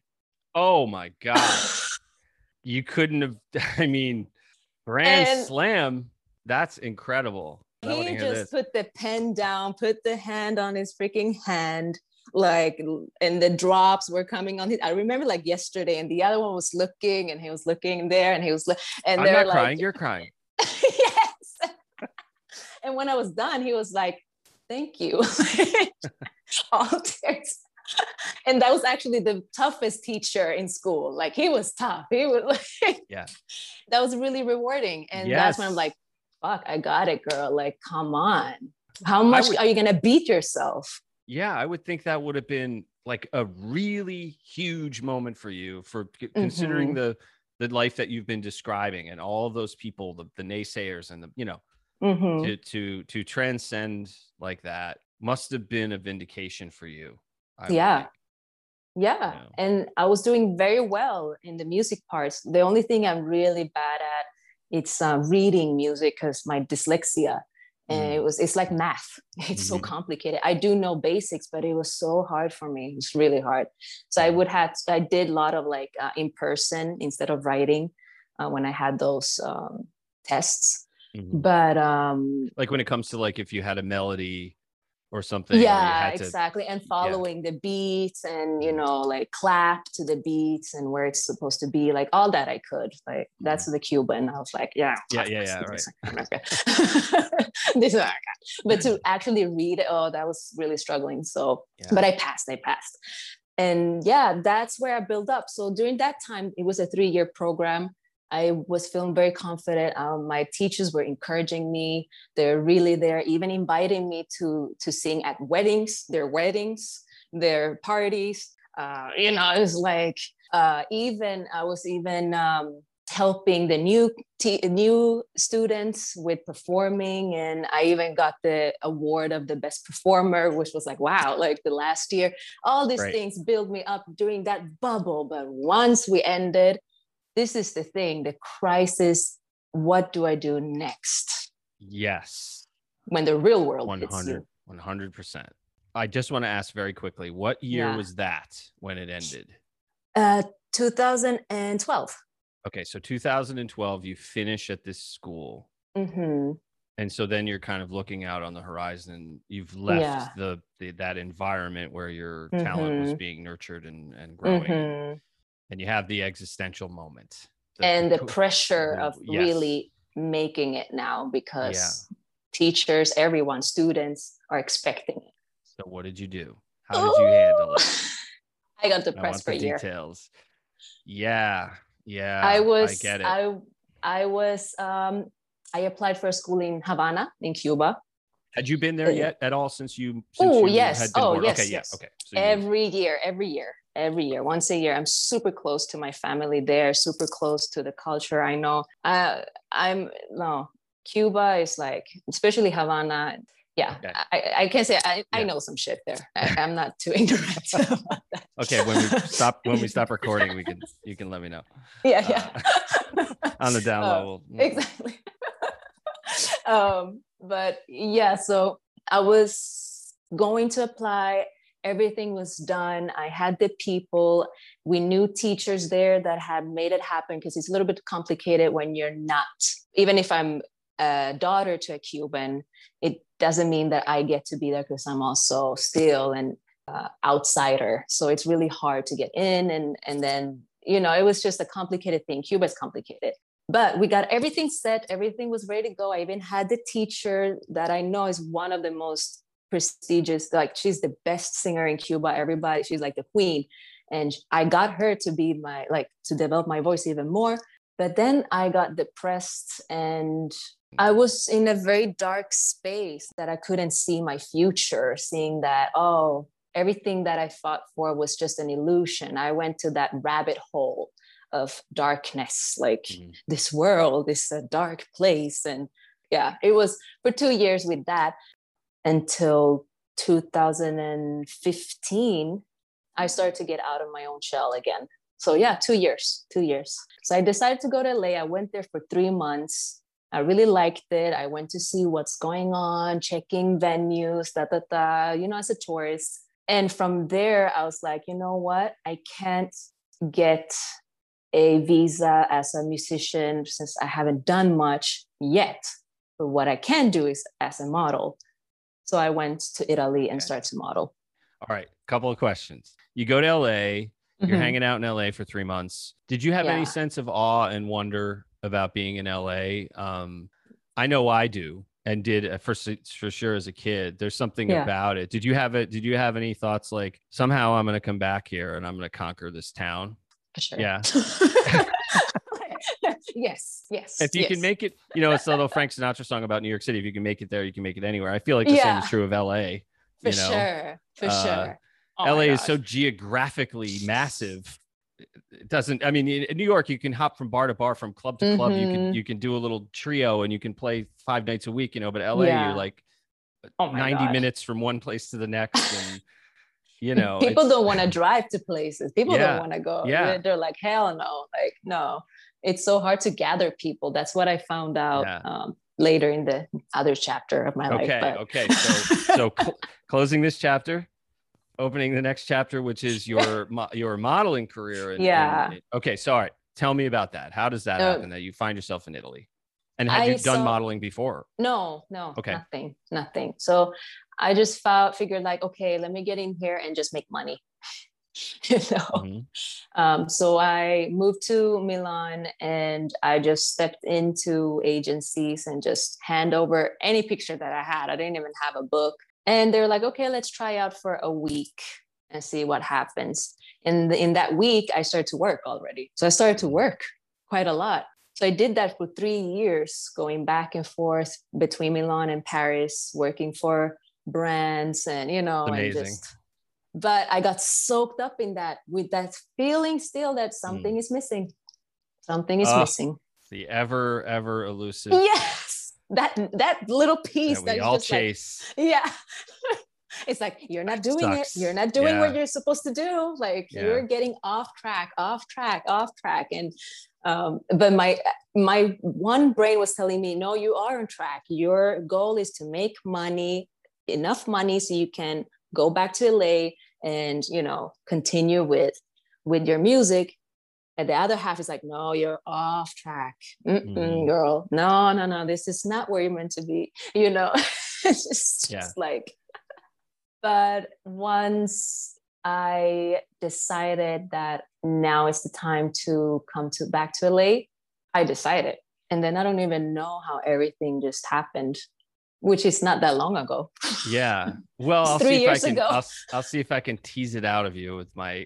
Oh my God. <laughs> you couldn't have, <laughs> I mean, Grand and, Slam. That's incredible he just put the pen down, put the hand on his freaking hand, like, and the drops were coming on his. I remember like yesterday, and the other one was looking, and he was looking there, and he was, and I'm they're not like, crying, <laughs> you're crying. yes. and when I was done, he was like, "Thank you." <laughs> All tears. and that was actually the toughest teacher in school. Like he was tough. He was <laughs> like, yeah. That was really rewarding, and yes. that's when I'm like, fuck, I got it, girl. Like, come on. How much would, are you going to beat yourself? Yeah, I would think that would have been like a really huge moment for you for considering mm-hmm. the the life that you've been describing and all those people the, the naysayers and the you know mm-hmm. to to to transcend like that must have been a vindication for you yeah. yeah and i was doing very well in the music parts the only thing i'm really bad at it's uh, reading music because my dyslexia and mm. it was it's like math <laughs> it's mm-hmm. so complicated i do know basics but it was so hard for me it's really hard so i would have i did a lot of like uh, in person instead of writing uh, when i had those um, tests mm-hmm. but um like when it comes to like if you had a melody or something yeah to, exactly and following yeah. the beats and you know like clap to the beats and where it's supposed to be like all that i could like that's mm-hmm. the cuban i was like yeah yeah yeah yeah right <laughs> this is but to <laughs> actually read it oh that was really struggling so yeah. but i passed i passed and yeah, that's where I built up. So during that time, it was a three year program. I was feeling very confident. Um, my teachers were encouraging me. They're really there, even inviting me to to sing at weddings, their weddings, their parties. Uh, you know, it was like uh, even I was even um, helping the new t- new students with performing and i even got the award of the best performer which was like wow like the last year all these right. things build me up during that bubble but once we ended this is the thing the crisis what do i do next yes when the real world 100 100% i just want to ask very quickly what year yeah. was that when it ended uh 2012 Okay, so 2012, you finish at this school. Mm-hmm. And so then you're kind of looking out on the horizon. You've left yeah. the, the, that environment where your mm-hmm. talent was mm-hmm. being nurtured and, and growing. Mm-hmm. And you have the existential moment. The, and the, the pressure of yes. really making it now because yeah. teachers, everyone, students are expecting it. So what did you do? How did you handle it? <laughs> I got depressed I for a year. Details. Yeah. Yeah, I was. I get it. I I was. Um, I applied for a school in Havana, in Cuba. Had you been there yet at all since you? Oh yes. oh born? yes. Okay. Yes. Yeah. Okay. So every you... year, every year, every year, once a year. I'm super close to my family there. Super close to the culture. I know. Uh, I'm no. Cuba is like, especially Havana yeah okay. I, I can say I, yeah. I know some shit there I, am not too <laughs> ignorant <laughs> okay when we <laughs> stop when we stop recording we can you can let me know yeah yeah uh, on the down level uh, exactly um but yeah so i was going to apply everything was done i had the people we knew teachers there that had made it happen because it's a little bit complicated when you're not even if i'm a daughter to a cuban it doesn't mean that I get to be there because I'm also still an uh, outsider. So it's really hard to get in. And, and then, you know, it was just a complicated thing. Cuba is complicated. But we got everything set, everything was ready to go. I even had the teacher that I know is one of the most prestigious, like she's the best singer in Cuba. Everybody, she's like the queen. And I got her to be my, like, to develop my voice even more. But then I got depressed and I was in a very dark space that I couldn't see my future, seeing that, oh, everything that I fought for was just an illusion. I went to that rabbit hole of darkness, like mm-hmm. this world is a dark place. And yeah, it was for two years with that until 2015, I started to get out of my own shell again. So yeah, two years, two years. So I decided to go to LA. I went there for three months I really liked it. I went to see what's going on, checking venues, da da da, you know, as a tourist. And from there, I was like, you know what? I can't get a visa as a musician since I haven't done much yet. But what I can do is as a model. So I went to Italy and okay. started to model. All right, couple of questions. You go to LA, you're mm-hmm. hanging out in LA for three months. Did you have yeah. any sense of awe and wonder about being in LA. Um, I know I do and did uh, for for sure as a kid. There's something yeah. about it. Did you have it? Did you have any thoughts like somehow I'm going to come back here and I'm going to conquer this town? For sure. Yeah. <laughs> <laughs> yes. Yes. If you yes. can make it, you know, it's a little Frank Sinatra song about New York City. If you can make it there, you can make it anywhere. I feel like the yeah. same is true of LA. For you know? sure. For uh, sure. Oh LA is so geographically massive it doesn't i mean in new york you can hop from bar to bar from club to club mm-hmm. you can mm-hmm. you can do a little trio and you can play five nights a week you know but la yeah. you're like oh 90 God. minutes from one place to the next and <laughs> you know people don't want to drive to places people yeah. don't want to go yeah they're like hell no like no it's so hard to gather people that's what i found out yeah. um, later in the other chapter of my okay, life okay okay <laughs> so so cl- closing this chapter opening the next chapter, which is your your modeling career. And, yeah. And, okay, sorry. Tell me about that. How does that happen that you find yourself in Italy? And had I you done saw, modeling before? No, no, okay. nothing, nothing. So I just found, figured like, okay, let me get in here and just make money. <laughs> you know, mm-hmm. um, so I moved to Milan and I just stepped into agencies and just hand over any picture that I had. I didn't even have a book and they're like okay let's try out for a week and see what happens. And in that week, I started to work already. So I started to work quite a lot. So I did that for three years, going back and forth between Milan and Paris, working for brands and, you know, Amazing. and just, but I got soaked up in that with that feeling still that something mm. is missing. Something is uh, missing. The ever, ever elusive. Yes. That that little piece that we that all chase. Like, yeah. <laughs> it's like you're not doing Sucks. it you're not doing yeah. what you're supposed to do like yeah. you're getting off track off track off track and um, but my my one brain was telling me no you are on track your goal is to make money enough money so you can go back to la and you know continue with with your music and the other half is like no you're off track mm. girl no no no this is not where you're meant to be <laughs> you know <laughs> it's just, yeah. just like but once I decided that now is the time to come to back to LA, I decided. And then I don't even know how everything just happened, which is not that long ago. Yeah. Well, <laughs> I'll see if I can I'll, I'll see if I can tease it out of you with my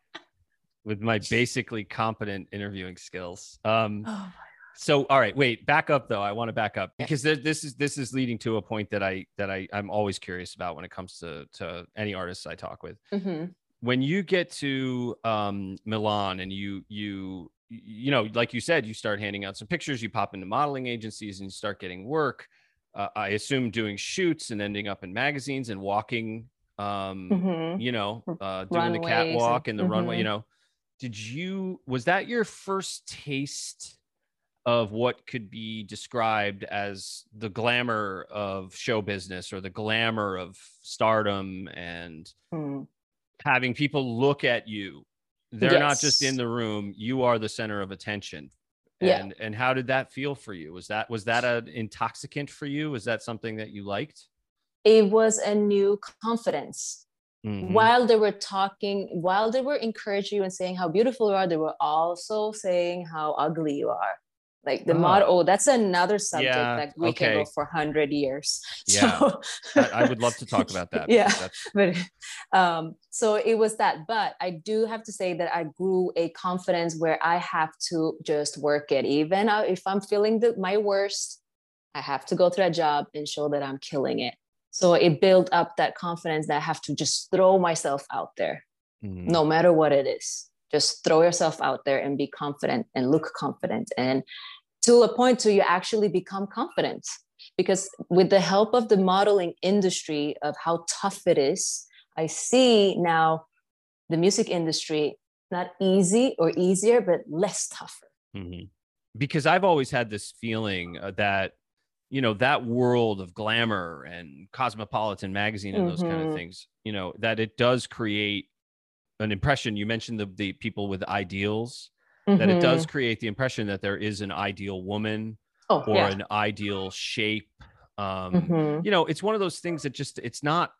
<laughs> with my basically competent interviewing skills. Um oh so all right wait back up though i want to back up because this is this is leading to a point that i that i i'm always curious about when it comes to to any artists i talk with mm-hmm. when you get to um milan and you you you know like you said you start handing out some pictures you pop into modeling agencies and you start getting work uh, i assume doing shoots and ending up in magazines and walking um mm-hmm. you know uh doing Runways the catwalk and, and the mm-hmm. runway you know did you was that your first taste of what could be described as the glamour of show business or the glamour of stardom and mm. having people look at you they're yes. not just in the room you are the center of attention and yeah. and how did that feel for you? Was that was that an intoxicant for you? Was that something that you liked? It was a new confidence. Mm-hmm. while they were talking while they were encouraging you and saying how beautiful you are they were also saying how ugly you are like the oh. model oh that's another subject yeah, that we okay. can go for 100 years <laughs> yeah so, I, I, would love to talk about that <laughs> yeah but um so it was that but i do have to say that i grew a confidence where i have to just work it even if i'm feeling the, my worst i have to go to that job and show that i'm killing it so it built up that confidence that i have to just throw myself out there mm. no matter what it is just throw yourself out there and be confident and look confident and to a point to you actually become confident because with the help of the modeling industry of how tough it is i see now the music industry not easy or easier but less tougher mm-hmm. because i've always had this feeling uh, that you know that world of glamour and cosmopolitan magazine and mm-hmm. those kind of mm-hmm. things you know that it does create an impression. You mentioned the the people with ideals mm-hmm. that it does mm-hmm. create the impression that there is an ideal woman oh, or yeah. an ideal shape. Um, mm-hmm. You know, it's one of those things that just it's not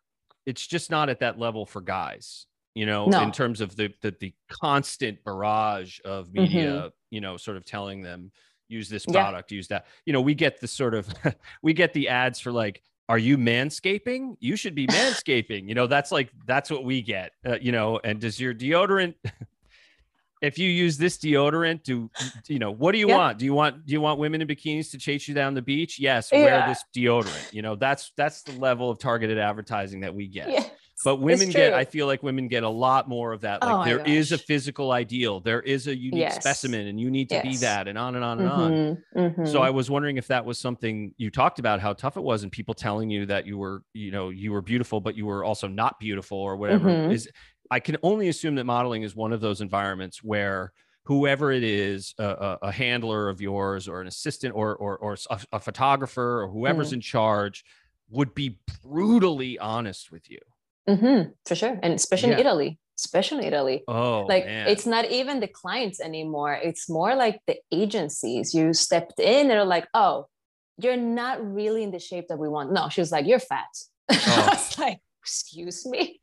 it's just not at that level for guys. You know, no. in terms of the, the the constant barrage of media, mm-hmm. you know, sort of telling them use this product, yeah. use that. You know, we get the sort of <laughs> we get the ads for like are you manscaping? You should be <laughs> manscaping. you know, that's like that's what we get. Uh, you know, and does your deodorant if you use this deodorant do you know what do you yeah. want do you want do you want women in bikinis to chase you down the beach yes yeah. wear this deodorant you know that's that's the level of targeted advertising that we get yeah. But women get, I feel like women get a lot more of that. Like oh there is a physical ideal, there is a unique yes. specimen, and you need to yes. be that, and on and on and mm-hmm. on. Mm-hmm. So I was wondering if that was something you talked about, how tough it was, and people telling you that you were, you know, you were beautiful, but you were also not beautiful or whatever. Mm-hmm. Is I can only assume that modeling is one of those environments where whoever it is, a, a handler of yours, or an assistant, or or, or a, a photographer, or whoever's mm-hmm. in charge, would be brutally honest with you Mm-hmm, for sure. And especially yeah. in Italy, especially in Italy. Oh, like man. it's not even the clients anymore. It's more like the agencies. You stepped in and they're like, oh, you're not really in the shape that we want. No, she was like, you're fat. <laughs> Oh. I was like, excuse me.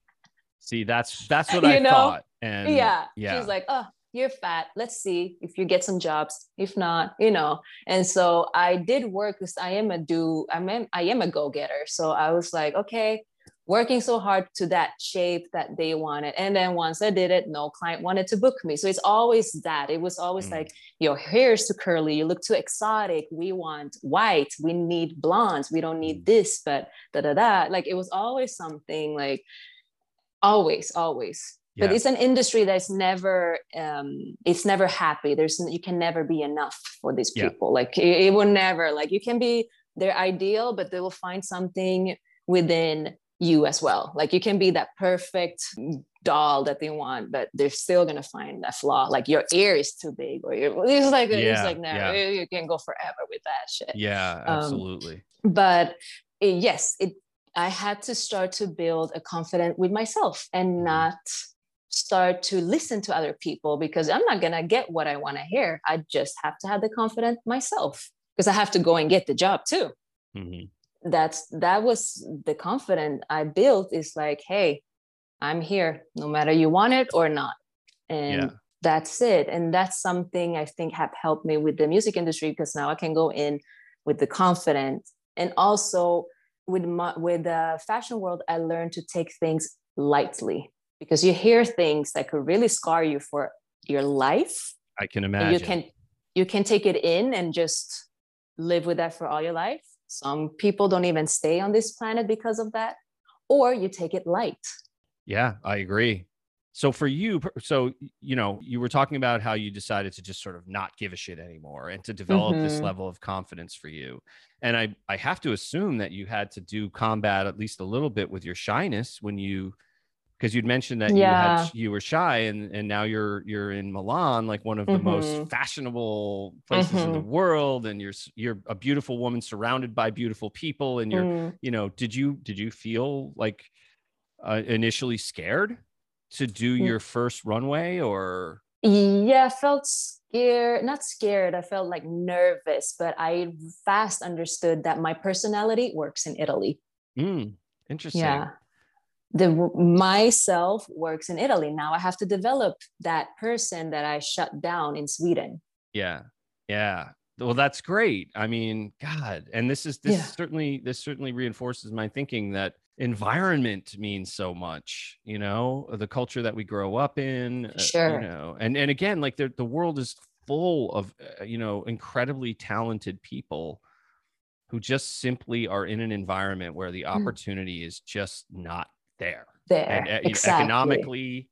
See, that's that's what <laughs> I know? thought. And yeah, yeah, she's like, oh, you're fat. Let's see if you get some jobs. If not, you know. And so I did work because I am a do. I am I am a go getter. So I was like, okay, working so hard to that shape that they wanted. And then once I did it, no client wanted to book me. So it's always that. It was always mm. like, your hair's too curly, you look too exotic. We want white, we need blondes, we don't need mm. this, but da da da. Like it was always something like always, always. Yeah. But it's an industry that's never um it's never happy. There's you can never be enough for these people. Yeah. Like it, it will never like you can be their ideal, but they will find something within you as well. Like you can be that perfect doll that they want, but they're still gonna find a flaw. Like your ear is too big, or your it's like yeah, it's like no, yeah. you can go forever with that shit. Yeah, um, absolutely. Um, but it, yes, it. I had to start to build a confidence with myself and mm-hmm. not start to listen to other people because I'm not gonna get what I want to hear. I just have to have the confidence myself because I have to go and get the job too. Mm-hmm that's that was the confidence I built is like, hey, I'm here no matter you want it or not. And yeah. that's it. And that's something I think have helped me with the music industry because now I can go in with the confidence and also with my, with the fashion world, I learned to take things lightly because you hear things that could really scar you for your life. I can imagine. You can you can take it in and just live with that for all your life some people don't even stay on this planet because of that, or you take it light. Yeah, I agree. So for you, so you know, you were talking about how you decided to just sort of not give a shit anymore and to develop mm-hmm. this level of confidence for you. And I I have to assume that you had to do combat at least a little bit with your shyness when you because you'd mentioned that yeah. you had you were shy and and now you're you're in Milan like one of the mm-hmm. most fashionable places mm-hmm. in the mm-hmm. world and you're you're a beautiful woman surrounded by beautiful people and you're mm. you know did you did you feel like uh, initially scared to do mm. your first runway or yeah I felt scared not scared I felt like nervous but I fast understood that my personality works in Italy mm, interesting yeah the myself works in Italy. Now I have to develop that person that I shut down in Sweden. Yeah. Yeah. Well, that's great. I mean, God, and this is this yeah. certainly this certainly reinforces my thinking that environment means so much, you know, the culture that we grow up in. Sure. Uh, you know, and and again, like the the world is full of uh, you know incredibly talented people who just simply are in an environment where the mm. opportunity mm. is just not there. There, and, uh, exactly. economically,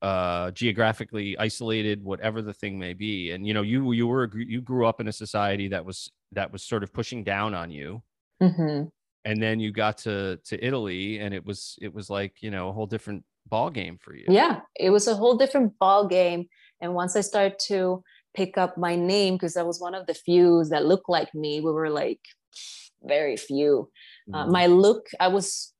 uh, geographically isolated, whatever the thing may be. And you know, you you were you grew up in a society that was that was sort of pushing down on you. Mm-hmm. And then you got to to Italy, and it was it was like you know a whole different ball game for you. Yeah, it was a whole different ball game. And once I started to pick up my name, because I was one of the few that looked like me, we were like very few. Uh, mm-hmm. my look, I was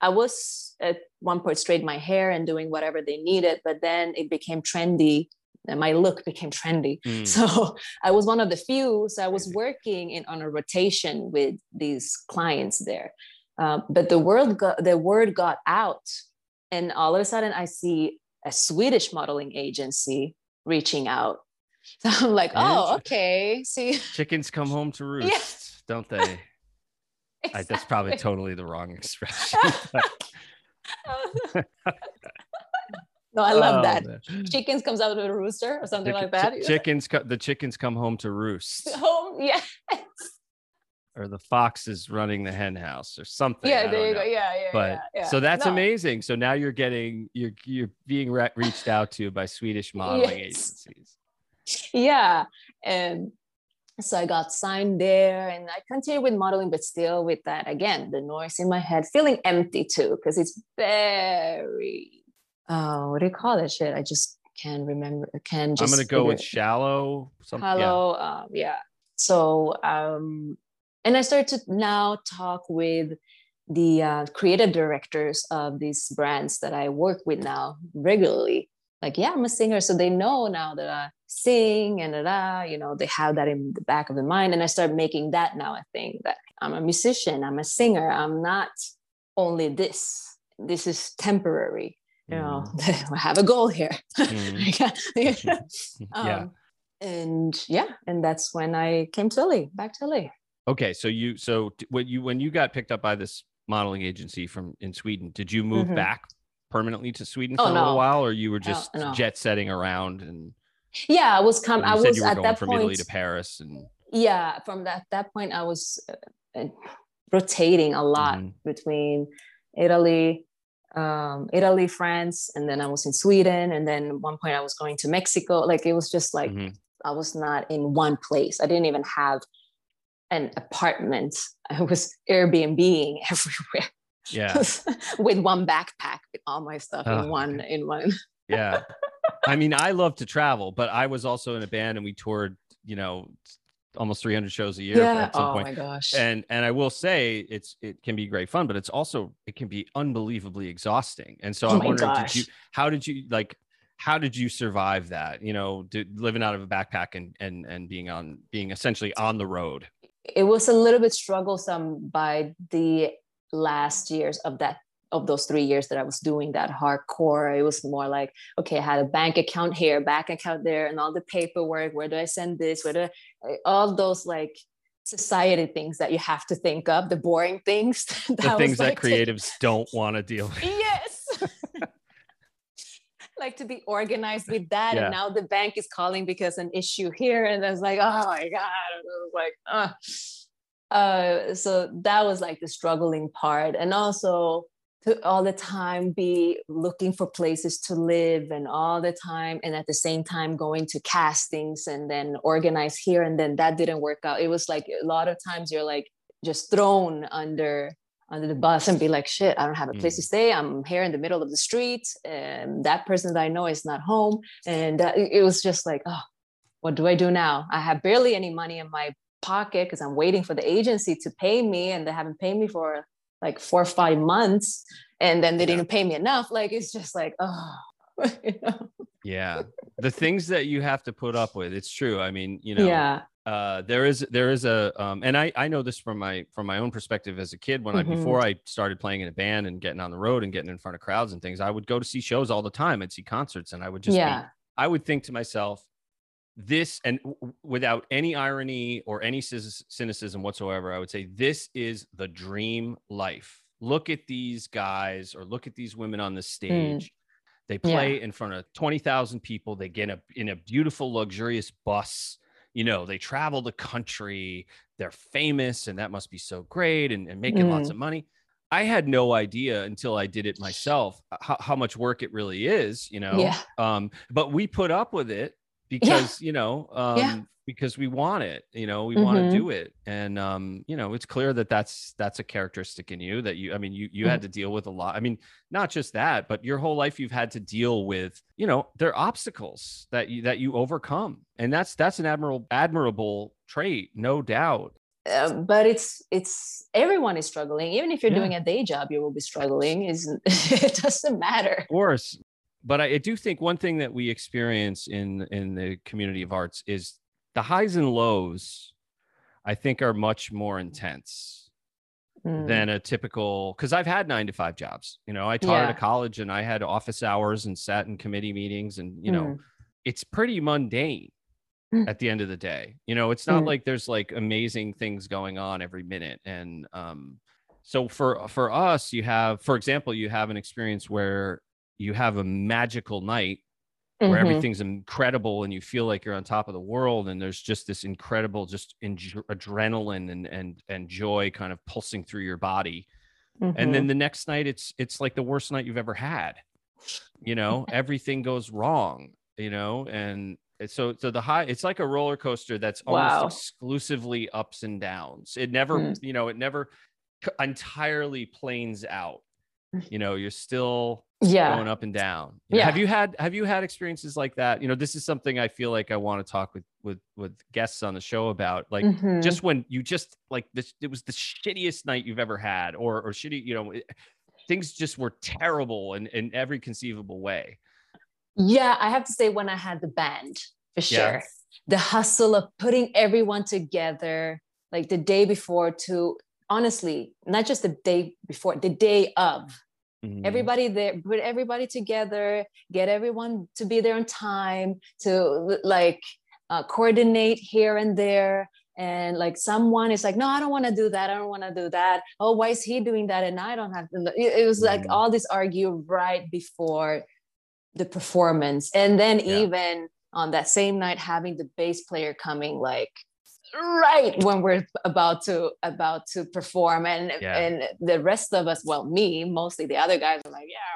I was at one point straight my hair and doing whatever they needed, but then it became trendy and my look became trendy. Mm. So I was one of the few. So I was working in on a rotation with these clients there. Um, but the world got the word got out, and all of a sudden I see a Swedish modeling agency reaching out. <laughs> So I'm like, oh, okay. See, chickens come home to <laughs> roost, yeah. don't they? Exactly. I, that's probably totally the wrong expression. <laughs> no, I love oh, that. Man. Chickens comes out of a rooster or something like that. Ch- chickens, co- the chickens come home to roost. <laughs> Home, yes. Or the fox is running the hen house or something. Yeah, there you know. go. Yeah, yeah. But yeah, yeah. so that's no. amazing. So now you're getting you're you're being re- reached out to by Swedish <laughs> modeling yes. agencies. Yeah, and so I got signed there and I continued with modeling, but still with that again, the noise in my head, feeling empty too, because it's very uh what do you call that shit? I just can't remember can just I'm gonna go with shallow something. Hello, yeah. Um, yeah. So um and I started to now talk with the uh, creative directors of these brands that I work with now regularly. Like, yeah, I'm a singer. So they know now that I sing and da, da, you know they have that in the back of the mind and i start making that now a thing that i'm a musician i'm a singer i'm not only this this is temporary you know mm. <laughs> i have a goal here <laughs> mm. <laughs> um, yeah and yeah and that's when i came to LA, back to LA. okay so you so when you when you got picked up by this modeling agency from in Sweden. Did you move Mhm. back permanently to Sweden for Oh, a little while, or you were just no. jet setting around? And yeah i was come i was at that from point Italy to Paris, and yeah from that that point i was uh, uh, rotating a lot Mhm. between italy um italy france and then i was in sweden and then at one point i was going to mexico. Like it was just like Mhm. i was not in one place. I didn't even have an apartment. I was airbnbing <laughs> everywhere yeah, <laughs> with one backpack with all my stuff Oh, in one in one yeah. I mean, I love to travel, but I was also in a band and we toured, you know, almost 300 shows a year at some oh point. my gosh and and I will say it's it can be great fun, but it's also it can be unbelievably exhausting. And so Oh I'm wondering, did you how did you like how did you survive that? You know, did, living out of a backpack and and and being on being essentially on the road. it was a little bit strugglesome by the last years of that of those three years that I was doing that hardcore. It was more like, okay, I had a bank account here, bank account there, and all the paperwork. Where do I send this? Where do I, all those like society things that you have to think of, the boring things. <laughs> The things that like, creatives don't want to deal with. yes. <laughs> <laughs> like to be organized with that. Yeah. And now the bank is calling because an issue here. And I was like, oh my God. And I was like, uh. Uh, so that was like the struggling part. And also to all the time be looking for places to live and all the time and at the same time going to castings and then organize here and then that didn't work out. It was like a lot of times you're like just thrown under under the bus and be like, shit, I don't have a place to stay. I'm here in the middle of the street, and that person that I know is not home. And uh, it it was just like, oh, what do I do now? I have barely any money in my pocket because I'm waiting for the agency to pay me, and they haven't paid me for like four or five months, and then they Yeah. didn't pay me enough. Like it's just like, oh, <laughs> you know? Yeah. The things that you have to put up with. It's true. I mean, you know, yeah, uh there is there is a um and i i know this from my from my own perspective as a kid when i Mhm. before i started playing in a band and getting on the road and getting in front of crowds and things i would go to see shows all the time i'd see concerts and i would just be- yeah, i would think to myself this and w- without any irony or any cynic- cynicism whatsoever i would say this is the dream life. Look at these guys or look at these women on the stage. They Yeah. play in front of 20,000 people. They get a, in a beautiful luxurious bus. You know they travel the country. They're famous and that must be so great and, and making lots Mm. of money. I had no idea until i did it myself uh, how, how much work it really is you know? Yeah. um but we put up with it because you know um Yeah. because we want it you know we want Mhm. to do it and um you know it's clear that that's that's a characteristic in you that you i mean you you Mm-hmm. had to deal with a lot i mean not just that but your whole life you've had to deal with you know there are obstacles that you that you overcome and that's that's an admirable admirable trait no doubt Uh, but it's it's everyone is struggling. Even if you're Yeah. doing a day job, you will be struggling. Is <laughs> it doesn't matter. of course but I, I do think one thing that we experience in in the community of arts is the highs and lows i think are much more intense Mm. than a typical because I've had nine to five jobs. You know, I taught at a college and I had office hours and sat in committee meetings and you know, Mm. it's pretty mundane Mm. at the end of the day. You know, it's not Mm. like there's like amazing things going on every minute. And um so for for us, you have, for example, you have an experience where you have a magical night where Mhm. everything's incredible and you feel like you're on top of the world and there's just this incredible just in- adrenaline and and and joy kind of pulsing through your body and Mhm. then the next night it's it's like the worst night you've ever had you know <laughs> everything goes wrong you know and so so the high it's like a roller coaster that's almost Wow. exclusively ups and downs it never Mm. you know it never entirely planes out <laughs> you know you're still yeah. going up and down. You know, Have you had have you had experiences like that? You know, this is something I feel like I want to talk with with with guests on the show about. Like Mhm. just when you just like this it was the shittiest night you've ever had or or shitty, you know, it- things just were terrible in in every conceivable way. Yeah, I have to say when I had the band for Yeah. sure. The hustle of putting everyone together like the day before to honestly, not just the day before, the day of. Mhm. Everybody there, put everybody together, get everyone to be there on time, to like uh, coordinate here and there. and like someone is like no i don't want to do that i don't want to do that oh why is he doing that and i don't have to it was like mm. all this argue right before the performance and then yeah. even on that same night having the bass player coming like right when we're about to about to perform. And yeah. and the rest of us well me mostly the other guys are like yeah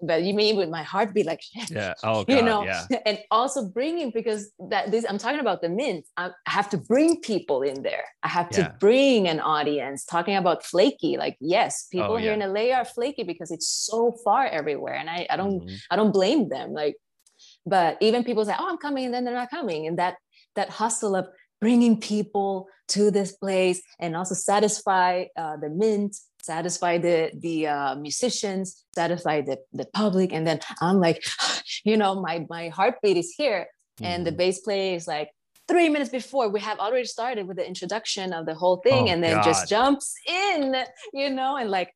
but you mean with my heart be like shit <laughs> yeah. Oh God, you know yeah. <laughs> and also bringing because that this i'm talking about the mint. I have to bring people in there. I have to bring an audience. Talking about flaky like yes people oh, here in la are flaky because it's so far everywhere and i i don't mm-hmm. i don't blame them like but even people say oh i'm coming and then they're not coming and that that hustle of bringing people to this place and also satisfy uh, the mint satisfy the the uh, musicians satisfy the, the public and then i'm like <sighs> you know my my heartbeat is here mm. and the mm-hmm. bass player is like three minutes before we have already started with the introduction of the whole thing oh, and then God. just jumps in you know and like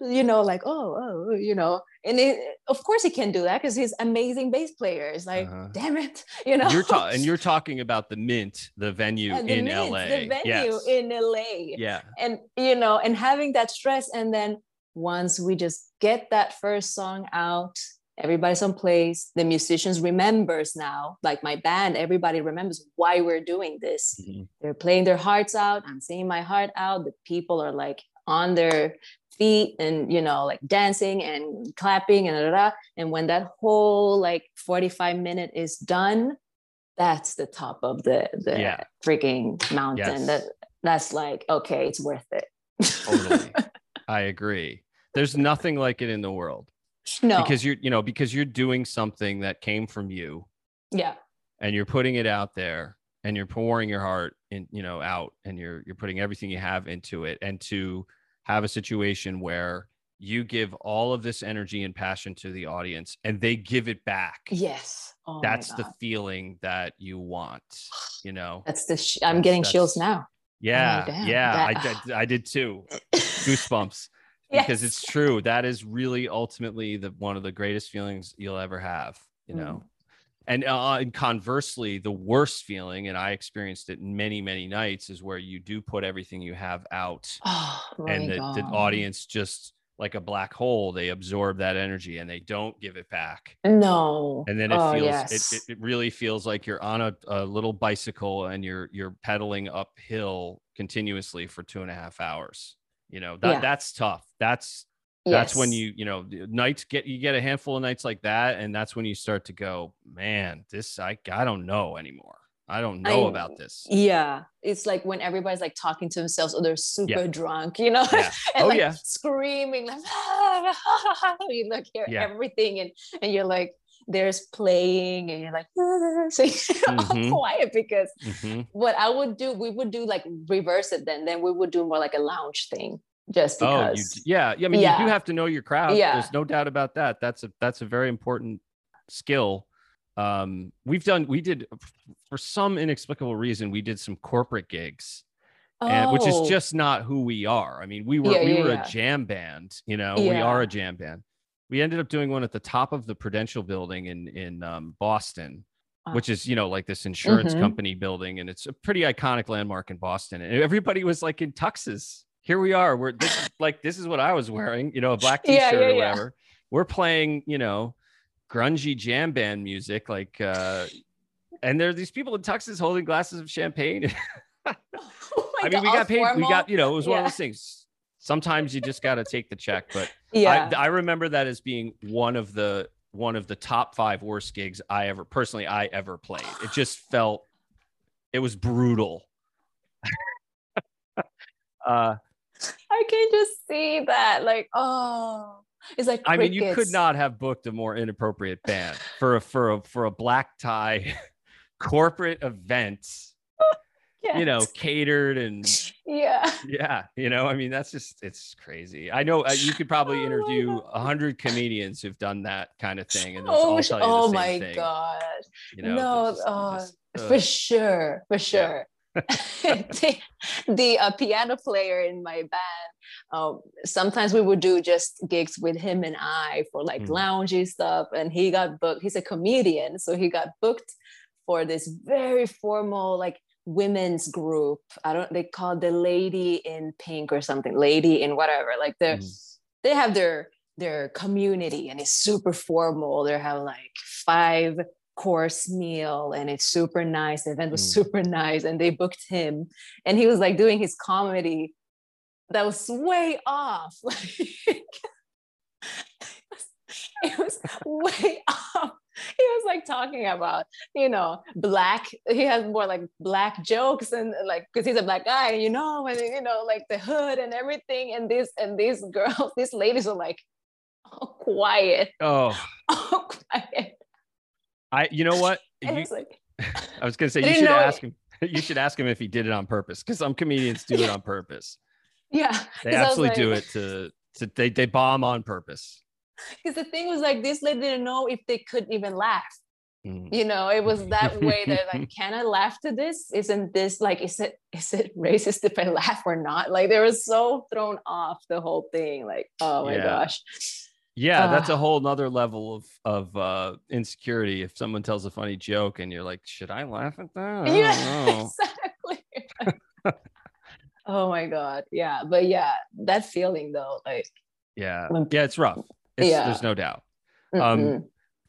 you know, like, oh, oh, you know, and it, of course he can do that because he's amazing bass player. It's like, uh-huh. damn it, <laughs> you know. You're ta- and you're talking about the Mint, the venue the in Mint, LA, the venue yes. in LA. Yeah, and you know, and having that stress, and then once we just get that first song out, everybody's on place. The musicians remembers now, like my band, everybody remembers why we're doing this. Mm-hmm. They're playing their hearts out. I'm singing my heart out. The people are like on their feet and you know like dancing and clapping and da, da, da. and when that whole like 45 minute is done that's the top of the the yeah. freaking mountain. Yes. that that's like okay it's worth it. Totally. <laughs> I agree. There's nothing like it in the world. No. Because you're you know because you're doing something that came from you. Yeah. And you're putting it out there and you're pouring your heart in you know out and you're you're putting everything you have into it. And to have a situation where you give all of this energy and passion to the audience and they give it back. Yes. Oh that's the feeling that you want, you know. That's the sh- I'm that's, getting that's, chills now. Yeah. Oh, yeah, that, I, I, I did too. Goosebumps. <laughs> yes. Because it's true. That is really ultimately the one of the greatest feelings you'll ever have, you know. Mm and uh, and conversely the worst feeling and i experienced it many many nights is where you do put everything you have out <sighs> oh, and the, the, audience just like a black hole they absorb that energy and they don't give it back. No. And then it oh, feels yes. it, it really feels like you're on a, a little bicycle and you're you're pedaling uphill continuously for two and a half hours. You know that yeah. that's tough. That's that's yes. when you you know nights get you get a handful of nights like that and that's when you start to go man this i i don't know anymore i don't know I, about this yeah it's like when everybody's like talking to themselves or they're super yeah. drunk you know <laughs> yeah. and oh like yeah screaming like <laughs> you look hear yeah. everything and and you're like there's playing and you're like <laughs> so mm-hmm. all quiet because mm-hmm. what I would do, we would do like reverse it then. Then we would do more like a lounge thing just because. Oh, you, yeah, yeah. I mean, yeah. you do have to know your crowd. Yeah. There's no doubt about that. That's a that's a very important skill. Um, we've done we did for some inexplicable reason we did some corporate gigs. Oh. And, which is oh. just not who we are. I mean, we were yeah, we yeah, were a jam band, you know, we are a jam band. We ended up doing one at the top of the Prudential building in in um, Boston, which is you know like this insurance mm-hmm. company building, and it's a pretty iconic landmark in Boston. And everybody was like in tuxes here we are. We're this, like this is what I was wearing, you know, a black <laughs> t-shirt yeah, yeah, or whatever. Yeah. We're playing, you know, grungy jam band music, like uh and there are these people in tuxes holding glasses of champagne. <laughs> <laughs> oh I mean, God, we got paid. Formal? We got, you know, it was one of those things. Sometimes you just got to take the check, but yeah, I, I remember that as being one of the one of the top five worst gigs I ever personally I ever played. It just felt it was brutal. uh I can just see that. Like, oh, it's like crickets. I mean, you could not have booked a more inappropriate band for a for a for a black tie <laughs> corporate event. Yes. <laughs> You know, catered and <laughs> yeah, yeah. You know, I mean, that's just it's crazy. I know uh, you could probably oh interview a hundred comedians who've done that kind of thing, and oh, all tell you oh my thing. god, you know, no, just, oh, just, uh, for sure, for sure. <laughs> the, the uh, piano player in my band um, sometimes we would do just gigs with him and i for like mm. loungy stuff and he got booked he's a comedian so he got booked for this very formal like women's group. I don't they call the lady in pink or something, lady in whatever. Like they mm. they have their their community and it's super formal. They have like five course meal and it's super nice. The event was mm. super <laughs> nice. And they booked him and he was like doing his comedy that was way off. <laughs> Like it was way <laughs> off he was like talking about you know black he has more like black jokes and like because he's a black guy you know and you know like the hood and everything and this and these girls these ladies are like oh quiet oh oh quiet i you know what? <laughs> You, like, <laughs> i was gonna say you should ask it. him you should ask him if he did it on purpose because some comedians do it on purpose. <laughs> Yeah they absolutely like, do it to to they, they bomb on purpose. Because the thing was like this lady didn't know if they could even laugh. Mm. you know it was that way that like can i laugh to this? Isn't this like is it is it racist if i laugh or not? Like they were so thrown off the whole thing like oh my yeah. gosh yeah, uh, that's a whole nother level of of uh, insecurity. If someone tells a funny joke and you're like, "Should I laugh at that?" yeah, <laughs> exactly. <laughs> oh my god, yeah, but yeah, that feeling though, like yeah, yeah, it's rough. It's, yeah. There's no doubt. Mm-hmm. Um,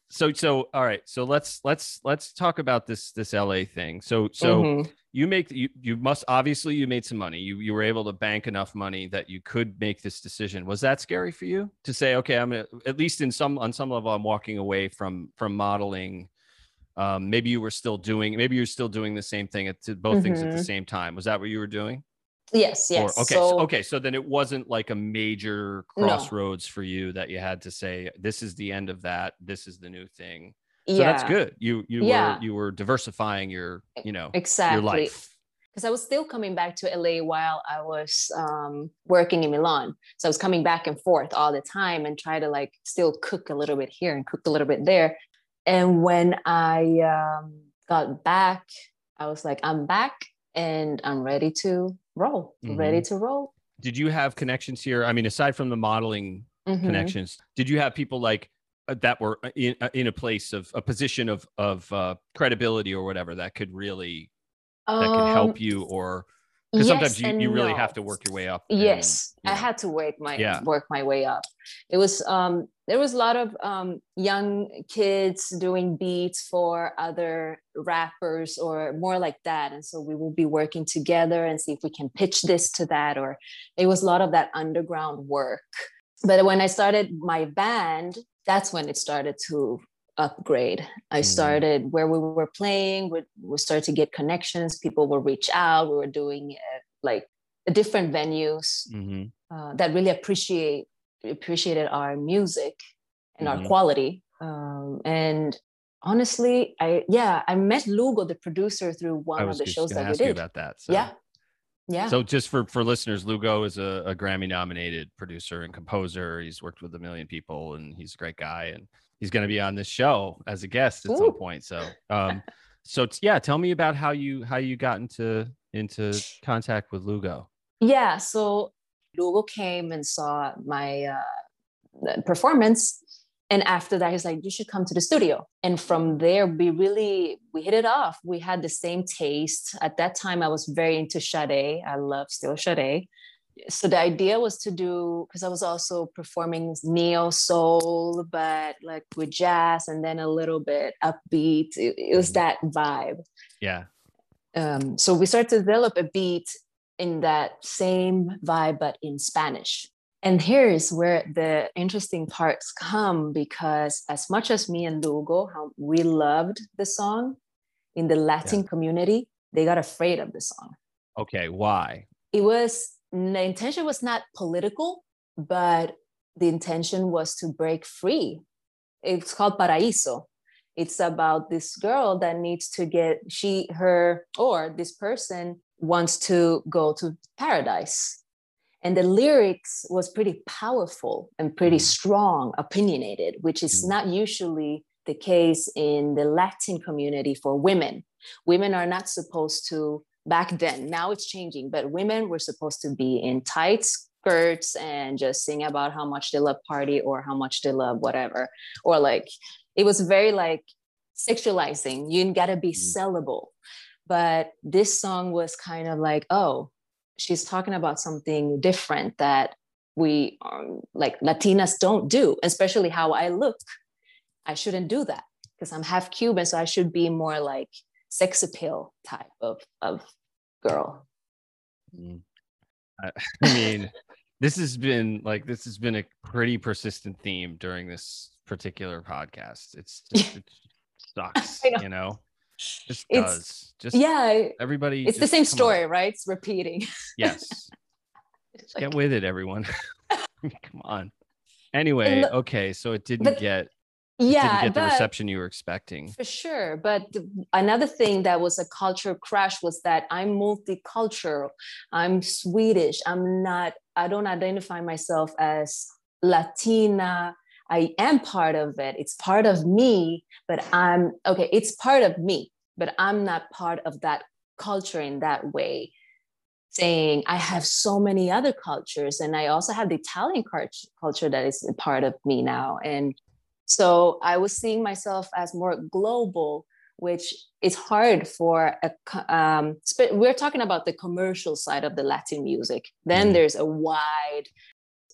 so so all right. So let's let's let's talk about this this LA thing. So so mm-hmm. you make you you must obviously you made some money. You you were able to bank enough money that you could make this decision. Was that scary for you to say, okay, I'm gonna at least in some on some level I'm walking away from from modeling. Um, maybe you were still doing maybe you're still doing the same thing at both mm-hmm. things at the mm-hmm. same time. Was that what you were doing? Yes, yes. Or, okay, so, okay. So then it wasn't like a major crossroads no. for you that you had to say, "This is the end of that. This is the new thing." So yeah. that's good. You you yeah. were you were diversifying your you know exactly your life because I was still coming back to LA while I was um, working in Milan. So I was coming back and forth all the time and try to like still cook a little bit here and cook a little bit there. And when I um, got back, I was like, I'm back and I'm ready to roll, mm-hmm. ready to roll. Did you have connections here? I mean, aside from the modeling mm-hmm. connections, did you have people like uh, that were uh, in, uh, in a place of a position of of uh, credibility or whatever that could really that could help um, you or because yes sometimes you, you really no. have to work your way up and, yes i had to work my yeah. work my way up it was um there was a lot of um young kids doing beats for other rappers or more like that and so we will be working together and see if we can pitch this to that or it was a lot of that underground work but when i started my band that's when it started to upgrade. I mm-hmm. started where we were playing, we, we started to get connections. People will reach out. We were doing uh, like different venues mm-hmm. uh, that really appreciate appreciated our music and mm-hmm. our quality. Um, and honestly, I yeah, I met Lugo, the producer, through one of the shows that we did. about that. So. Yeah. Yeah. So just for for listeners, Lugo is a, a Grammy nominated producer and composer. He's worked with a million people and he's a great guy. And he's going to be on this show as a guest at Ooh. some point. So, um, so yeah, tell me about how you how you got into into contact with Lugo. Yeah, so Lugo came and saw my uh, performance, and after that, he's like, "You should come to the studio." And from there, we really we hit it off. We had the same taste. At that time, I was very into Sade. I love still Sade so the idea was to do because I was also performing neo soul, but like with jazz and then a little bit upbeat. It, it was mm-hmm. that vibe. Yeah. Um, so we started to develop a beat in that same vibe, but in Spanish. And here's where the interesting parts come because as much as me and Lugo, how we loved the song in the Latin yeah. community, they got afraid of the song. Okay, why? It was the intention was not political, but the intention was to break free. It's called Paraíso. It's about this girl that needs to get she her or this person wants to go to paradise. And the lyrics was pretty powerful and pretty mm. strong, opinionated, which is mm. not usually the case in the Latin community for women. Women are not supposed to back then. Now it's changing, but women were supposed to be in tight skirts and just sing about how much they love party or how much they love whatever. Or like it was very like sexualizing. You gotta be mm. sellable. But this song was kind of like oh she's talking about something different that we um, like latinas don't do especially how i look i shouldn't do that because i'm half cuban so i should be more like sex appeal type of of girl Mm. I, <laughs> I mean, this has been like this has been a pretty persistent theme during this particular podcast. It's <laughs> just, it sucks, know. you know. Just It's- does. Just yeah everybody. it's the same come on. story right it's repeating Yes. <laughs> It's Get with it, everyone. <laughs> come on. Anyway, the- okay, so it didn't but- get yeah didn't get the reception you were expecting. For sure. But th- another thing that was a culture crash was that I'm multicultural. I'm Swedish. I'm not, I don't identify myself as Latina. I am part of it. It's part of me, but I'm okay, it's part of me, but I'm not part of that culture in that way. Saying I have so many other cultures, and I also have the Italian culture that is a part of me now. And so I was seeing myself as more global, which is hard for a. Um, sp- we're talking about the commercial side of the Latin music. Then Mhm. there's a wide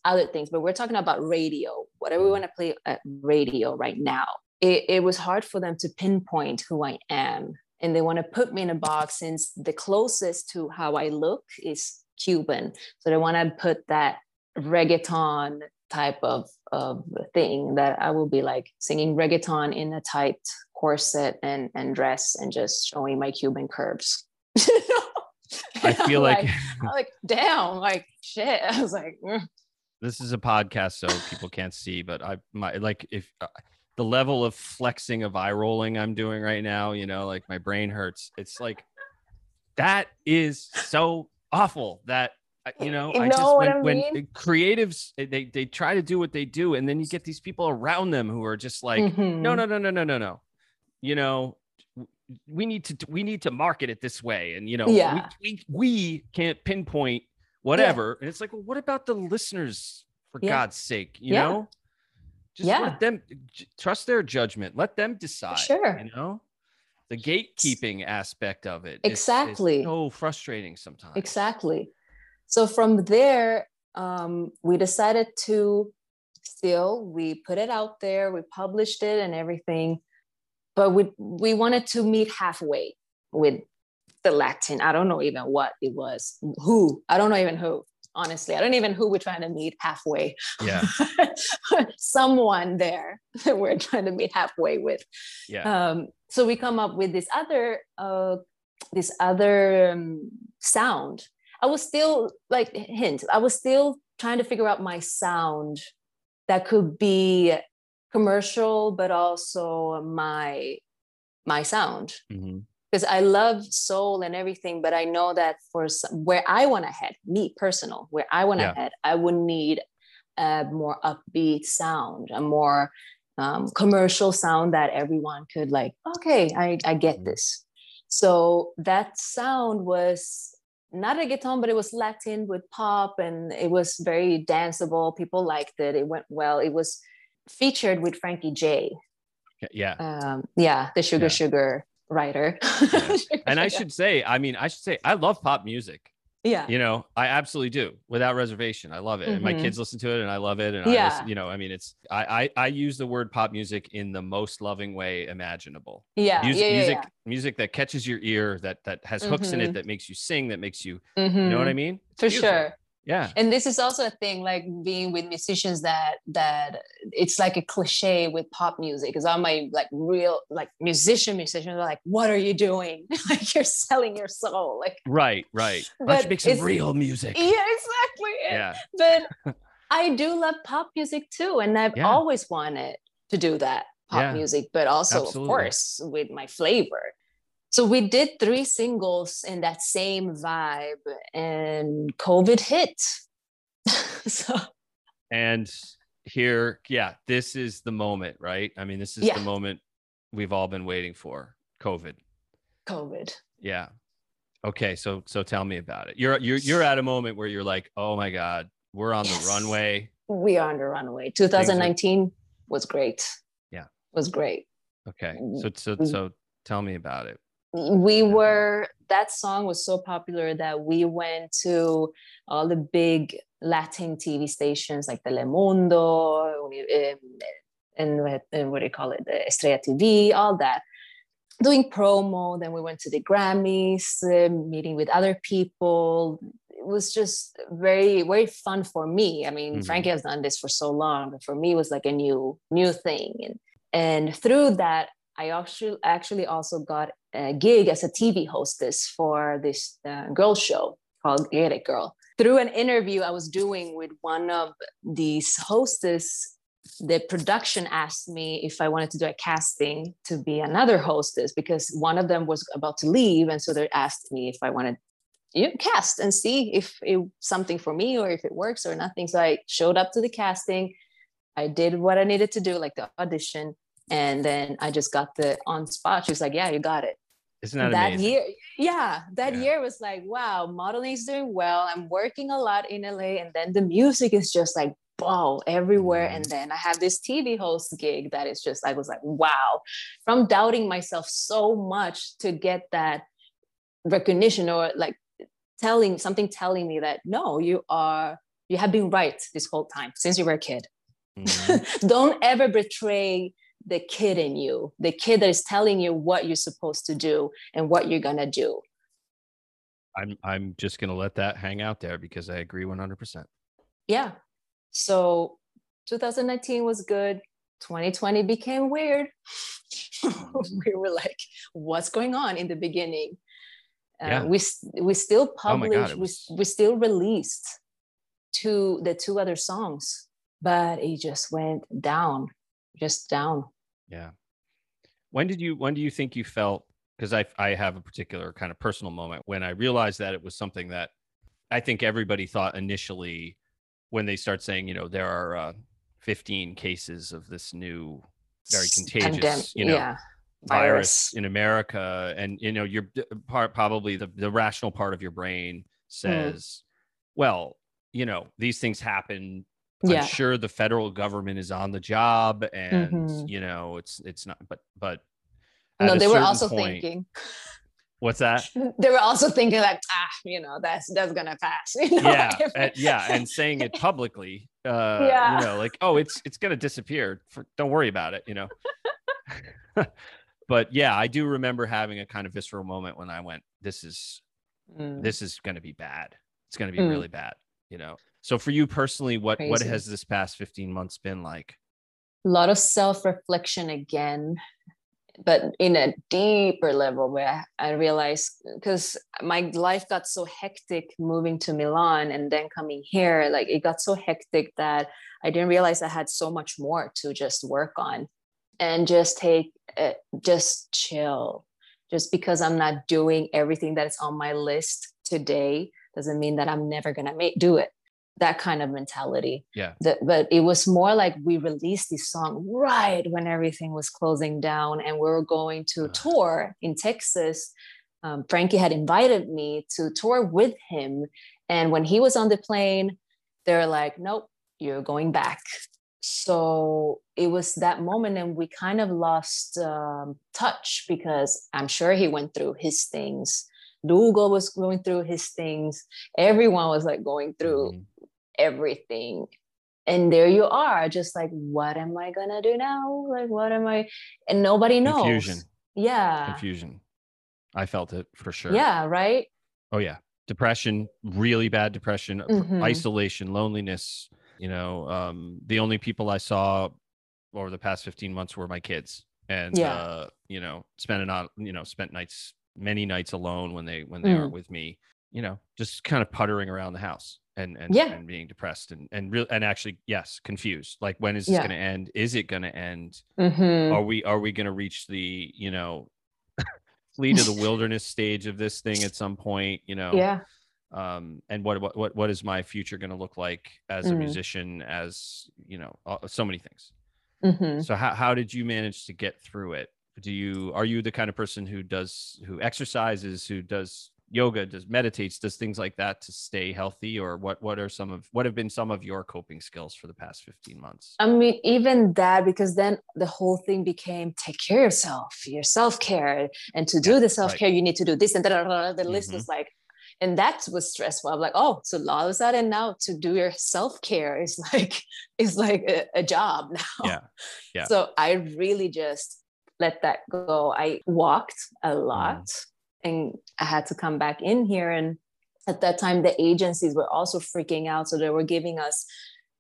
other things, but we're talking about radio. Whatever we want to play at radio right now, it, it was hard for them to pinpoint who I am, and they want to put me in a box since the closest to how I look is Cuban. So they want to put that reggaeton type of of thing that I will be like singing reggaeton in a tight corset and and dress and just showing my Cuban curves. <laughs> I feel like I'm like damn, like shit. <laughs> I was like, mm. This is a podcast so people can't see but i my like if uh, the level of flexing of eye rolling i'm doing right now you know like my brain hurts it's like that is so awful that uh, you know You i know just what when, I when mean? creatives eh, they they try to do what they do and then you get these people around them who are just like Mhm. no no no no no no no you know we need to we need to market it this way and you know Yeah. we, we, we can't pinpoint whatever and it's like well what about the listeners for Yeah. god's sake you Yeah. know just Yeah. let them trust their judgment let them decide sure. you know the gatekeeping aspect of it is- is Exactly. so frustrating sometimes Exactly. So from there, um, we decided to still we put it out there, we published it and everything, but we we wanted to meet halfway with the Latin. I don't know even what it was, who I don't know even who. Honestly, I don't even who we're trying to meet halfway. yeah <laughs> Someone there that we're trying to meet halfway with yeah um, so we come up with this other uh, this other um, sound i was still like hint i was still trying to figure out my sound that could be commercial but also my my sound Mhm. Because i love soul and everything but i know that for some, where i want to head me personal where i want to Yeah. head i would need a more upbeat sound a more um, commercial sound that everyone could like okay i, I get Mhm. this so that sound was not a reggaeton but it was latin with pop and it was very danceable people liked it it went well it was featured with frankie j yeah um, yeah the sugar Yeah. sugar writer <laughs> Yeah. And i should say i mean i should say i love pop music yeah you know i absolutely do without reservation i love it and my Mhm. kids listen to it and i love it and I Yeah. listen, you know i mean it's I, I i use the word pop music in the most loving way imaginable yeah music yeah, yeah, music music that catches your ear that that has hooks in it Mhm. that makes you sing that makes you you know what i Mhm. mean It's for beautiful. sure yeah. And this is also a thing like being with musicians that that it's like a cliche with pop music because all my like real like musician musicians are like what are you doing? <laughs> Like you're selling your soul. Like right right. But make some real music? Yeah exactly. Yeah. But <laughs> i do love pop music too and i've Yeah. always wanted to do that pop Yeah. music but also Absolutely. of course with my flavor so we did three singles in that same vibe and covid hit <laughs> so and here yeah this is the moment right i mean this is Yeah. the moment we've all been waiting for covid covid Yeah. Okay, so so tell me about it. You're you're you're at a moment where you're like, "Oh my god, we're on Yes. the runway." we are on the runway 2019 was great Yeah. was great Okay. So so Mm. so tell me about it. We were that song was so popular that we went to all the big Latin TV stations like Telemundo and, and what do you call it, the Estrella TV, all that, doing promo. Then we went to the Grammys, uh, meeting with other people. It was just very, very fun for me. I mean, mm-hmm. Frankie has done this for so long, but for me, it was like a new, new thing. And and through that, I actually actually also got a gig as a TV hostess for this uh, girl show called Get It Girl. Through an interview I was doing with one of these hostess, the production asked me if I wanted to do a casting to be another hostess because one of them was about to leave, and so they asked me if I wanted you know, cast and see if it's something for me or if it works or nothing. So I showed up to the casting. I did what I needed to do, like the audition, and then I just got the on spot. She was like, "Yeah, you got it." Isn't that, that amazing? year? Yeah, that yeah. year was like, "Wow, modeling is doing well. I'm working a lot in LA, and then the music is just like." Wow, everywhere. Mm. And then I have this TV host gig that is just, I was like, wow, from doubting myself so much to get that recognition or like telling something telling me that no, you are, you have been right this whole time since you were a kid. Mm-hmm. <laughs> Don't ever betray the kid in you, the kid that is telling you what you're supposed to do and what you're gonna do. I'm I'm just gonna let that hang out there because I agree 100%. Yeah. So 2019 was good. 2020 became weird. <laughs> we were like, what's going on in the beginning? Uh, yeah. we we still oh published, oh was... we, we still released two the two other songs, but it just went down, just down. Yeah. When did you when do you think you felt because I I have a particular kind of personal moment when I realized that it was something that I think everybody thought initially when they start saying, you know, there are uh, 15 cases of this new very contagious, Pandem- you know, yeah. virus. virus in America and you know, you're part probably the the rational part of your brain mm. says, mm. well, you know, these things happen yeah. I'm sure the federal government is on the job and mm-hmm. you know it's it's not but but no they were also point, thinking what's that <laughs> they were also thinking like ah you know that's that's gonna pass <laughs> you know? yeah and, yeah and saying it publicly uh yeah. you know like oh it's it's gonna disappear For, don't worry about it you know <laughs> but yeah i do remember having a kind of visceral moment when i went this is mm. this is gonna be bad it's gonna be mm. really bad you know so for you personally, what Crazy. what has this past 15 months been like? A lot of self-reflection again, but in a deeper level where I realized because my life got so hectic moving to Milan and then coming here, like it got so hectic that I didn't realize I had so much more to just work on and just take it, just chill. Just because I'm not doing everything that's on my list today doesn't mean that I'm never gonna make do it that kind of mentality. Yeah. but it was more like we released this song right when everything was closing down and we were going to tour in Texas. Um, Frankie had invited me to tour with him. And when he was on the plane, they're like, nope, you're going back. So it was that moment, and we kind of lost um, touch because I'm sure he went through his things. Lugo was going through his things. Everyone was like going through mm-hmm everything. And there you are just like what am i gonna do now? Like what am i and nobody knows. Confusion. Yeah. Confusion. I felt it for sure. Yeah right? Oh yeah. Depression really bad depression mm-hmm. isolation loneliness you know um the only people i saw over the past 15 months were my kids. And yeah. uh you know spent on you know spent nights many nights alone when they when they mm. aren't with me you know just kind of puttering around the house and and, yeah. and being depressed and and real and actually yes confused like when is this yeah. going to end is it going to end mm-hmm. are we are we going to reach the you know <laughs> flee to the wilderness stage of this thing at some point you know yeah um and what what what, what is my future going to look like as mm-hmm. a musician as you know so many things mm-hmm. so how, how did you manage to get through it do you are you the kind of person who does who exercises who does yoga does meditates does things like that to stay healthy or what what are some of what have been some of your coping skills for the past 15 months? I mean even that because then the whole thing became take care of yourself your self-care. And to do yeah, the self-care right. you need to do this and da, the list mm-hmm. was like and that was stressful. I'm like oh so all of a sudden now to do your self-care is <laughs> like is like a, a job now. Yeah. <laughs> Yeah. So i really just let that go. I walked a lot. mm and I had to come back in here. And at that time, the agencies were also freaking out. So they were giving us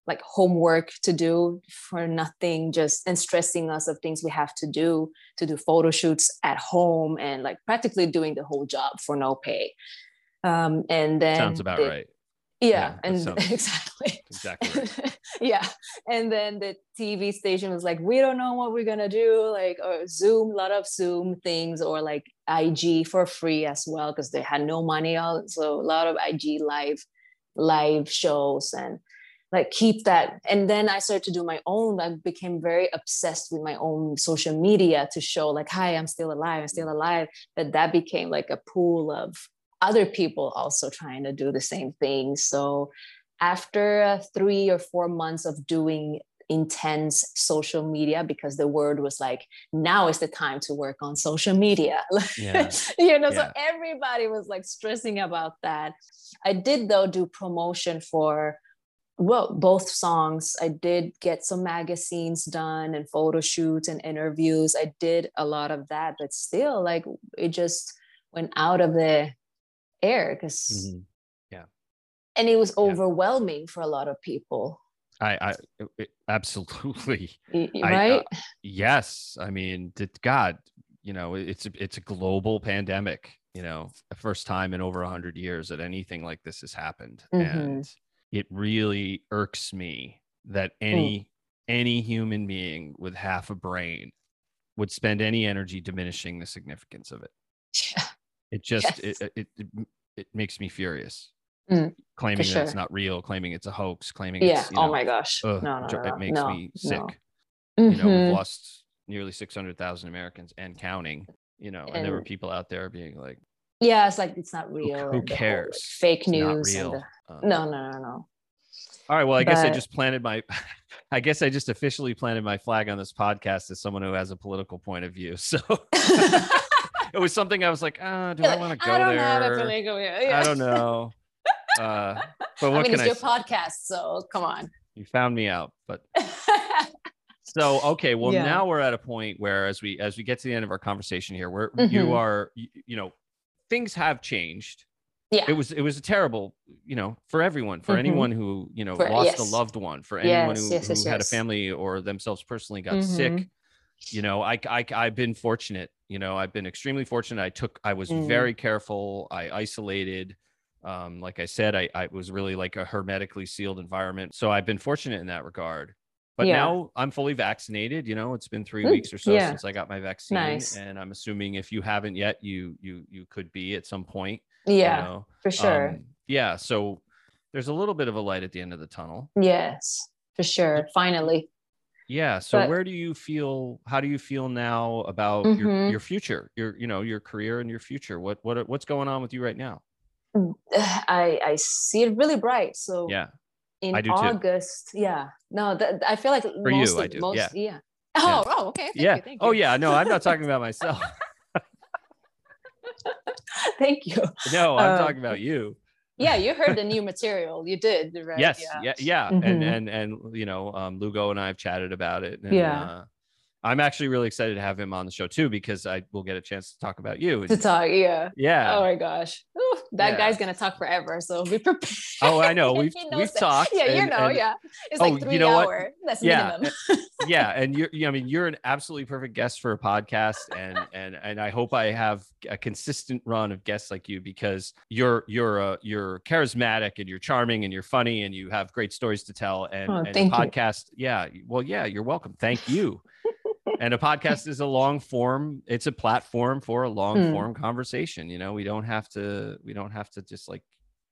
like homework to do for nothing just and stressing us of things we have to do to do photo shoots at home and like practically doing the whole job for no pay um and then sounds about they, right yeah, yeah and sounds, <laughs> exactly <laughs> exactly right. <laughs> yeah and then the tv station was like we don't know what we're gonna do like or zoom a lot of zoom things or like ig for free as well because they had no money so a lot of ig live live shows and like keep that and then i started to do my own i became very obsessed with my own social media to show like hi i'm still alive i'm still alive but that became like a pool of other people also trying to do the same thing. So after uh, three or four months of doing intense social media because the word was like now is the time to work on social media <laughs> yeah. you know yeah. so everybody was like stressing about that i did though do promotion for well both songs i did get some magazines done and photo shoots and interviews i did a lot of that but still like it just went out of the air because mm-hmm. yeah and it was overwhelming yeah. for a lot of people i i absolutely <laughs> right I, uh, yes i mean did god you know it's a, it's a global pandemic you know the first time in over 100 years that anything like this has happened mm-hmm. and it really irks me that any mm. any human being with half a brain would spend any energy diminishing the significance of it <laughs> yeah it just yes. it, it, it, it makes me furious. Mm, claiming that sure. it's not real, claiming it's a hoax, claiming yeah. It's, oh know, my gosh. Ugh, no, no, no, it makes no, me sick. No. You know, we've mm-hmm. lost nearly 600,000 Americans and counting, you know, and, and, there were people out there being like, yeah, it's like, it's not real. Who, who cares? Whole, like, fake news. The, uh, no, no, no, no. All right. Well, I but, guess I just planted my, <laughs> I guess I just officially planted my flag on this podcast as someone who has a political point of view. So <laughs> <laughs> it was something I was like, ah, do I want to go there? I don't there? Yeah. I don't know. Uh, <laughs> but what I mean, can it's I your say? podcast, so come on. You found me out, but <laughs> so okay. Well, yeah. now we're at a point where, as we as we get to the end of our conversation here, where mm-hmm. you are, you, you, know, things have changed. Yeah, it was it was a terrible, you know, for everyone, for mm-hmm. anyone who you know for, lost yes. a loved one, for anyone yes, who, yes, who had a family or themselves personally got mm-hmm. sick. You know, I, I I've been fortunate you know i've been extremely fortunate i took i was mm. very careful i isolated um, like i said I, I was really like a hermetically sealed environment so i've been fortunate in that regard but yeah. now i'm fully vaccinated you know it's been three weeks or so yeah. since i got my vaccine nice. and i'm assuming if you haven't yet you you you could be at some point yeah you know? for sure um, yeah so there's a little bit of a light at the end of the tunnel yes for sure finally yeah so but, where do you feel how do you feel now about mm-hmm. your your future your you know your career and your future what what what's going on with you right now <sighs> i i see it really bright so yeah in august too. yeah no that, i feel like for most you I do. most yeah, yeah. oh yeah. oh okay thank yeah you, thank oh yeah no i'm not talking about <laughs> myself thank you no i'm um, talking about you yeah you heard <laughs> the new material you did right yes yeah yeah, yeah. Mm-hmm. and and and you know um lugo and i have chatted about it and, yeah uh, I'm actually really excited to have him on the show too because I will get a chance to talk about you. To talk, yeah. Yeah. Oh my gosh. Ooh, that yeah. guy's gonna talk forever. So be <laughs> prepared. Oh, I know. <laughs> We've we've that. talked. Yeah, and, you know, and, yeah. It's oh, like three you know hour. What? That's yeah. minimum. yeah. And you're I mean, you're an absolutely perfect guest for a podcast. And <laughs> and and I hope I have a consistent run of guests like you because you're you're uh you're charismatic and you're charming and you're funny and you have great stories to tell. And, oh, and podcast, you. yeah. Well, yeah, you're welcome. Thank you and a podcast is a long form it's a platform for a long hmm. form conversation you know we don't have to we don't have to just like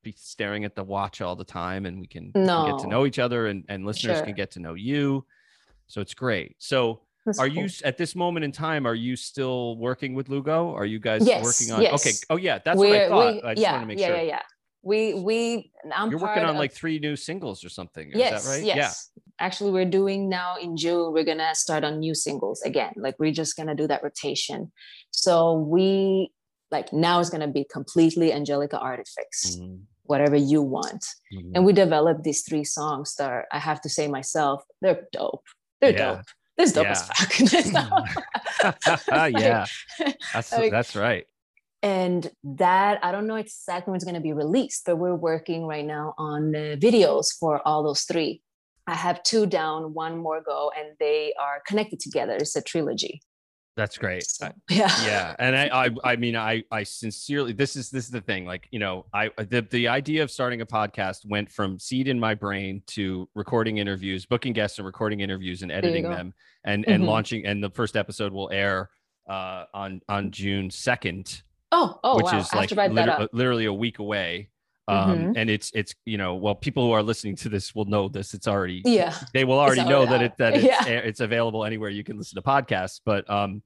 be staring at the watch all the time and we can, no. get to know each other and, and listeners sure. can get to know you so it's great so That's are cool. you at this moment in time? Are you still working with Lugo? Are you guys Yes, working on? yes. Okay. Oh yeah, that's what I thought. we- I just yeah, want to make yeah, sure. yeah, yeah. We we I'm You're working on of- like three new singles or something. Is yes, that right? yes. Actually, we're doing now in June. We're gonna start on new singles again. Like we're just gonna do that rotation. So we like now it's gonna be completely Angelica Artifex, Yeah. Mhm, whatever you want. mhm. And we developed these three songs that are, I have to say myself, they're dope. They're Yeah. dope. This dope as Yeah. fuck. <laughs> <laughs> yeah, that's <laughs> Like- that's right. And that i don't know exactly when it's going to be released but we're working right now on uh, videos for all those three. I have two down one more go and they are connected together. It's a trilogy. That's great. So, yeah. Yeah and I, I <laughs> i mean i i sincerely this is this is the thing like you know i the, the idea of starting a podcast went from seed in my brain to recording interviews booking guests and recording interviews and editing them and and Mhm. launching and the first episode will air uh on on june 2nd oh oh which wow. is like liter- literally a week away. Um Mhm. and it's it's you know well people who are listening to this will know this. It's already yeah. they will already know that it that it's, <laughs> Yeah. it's available anywhere you can listen to podcasts. But um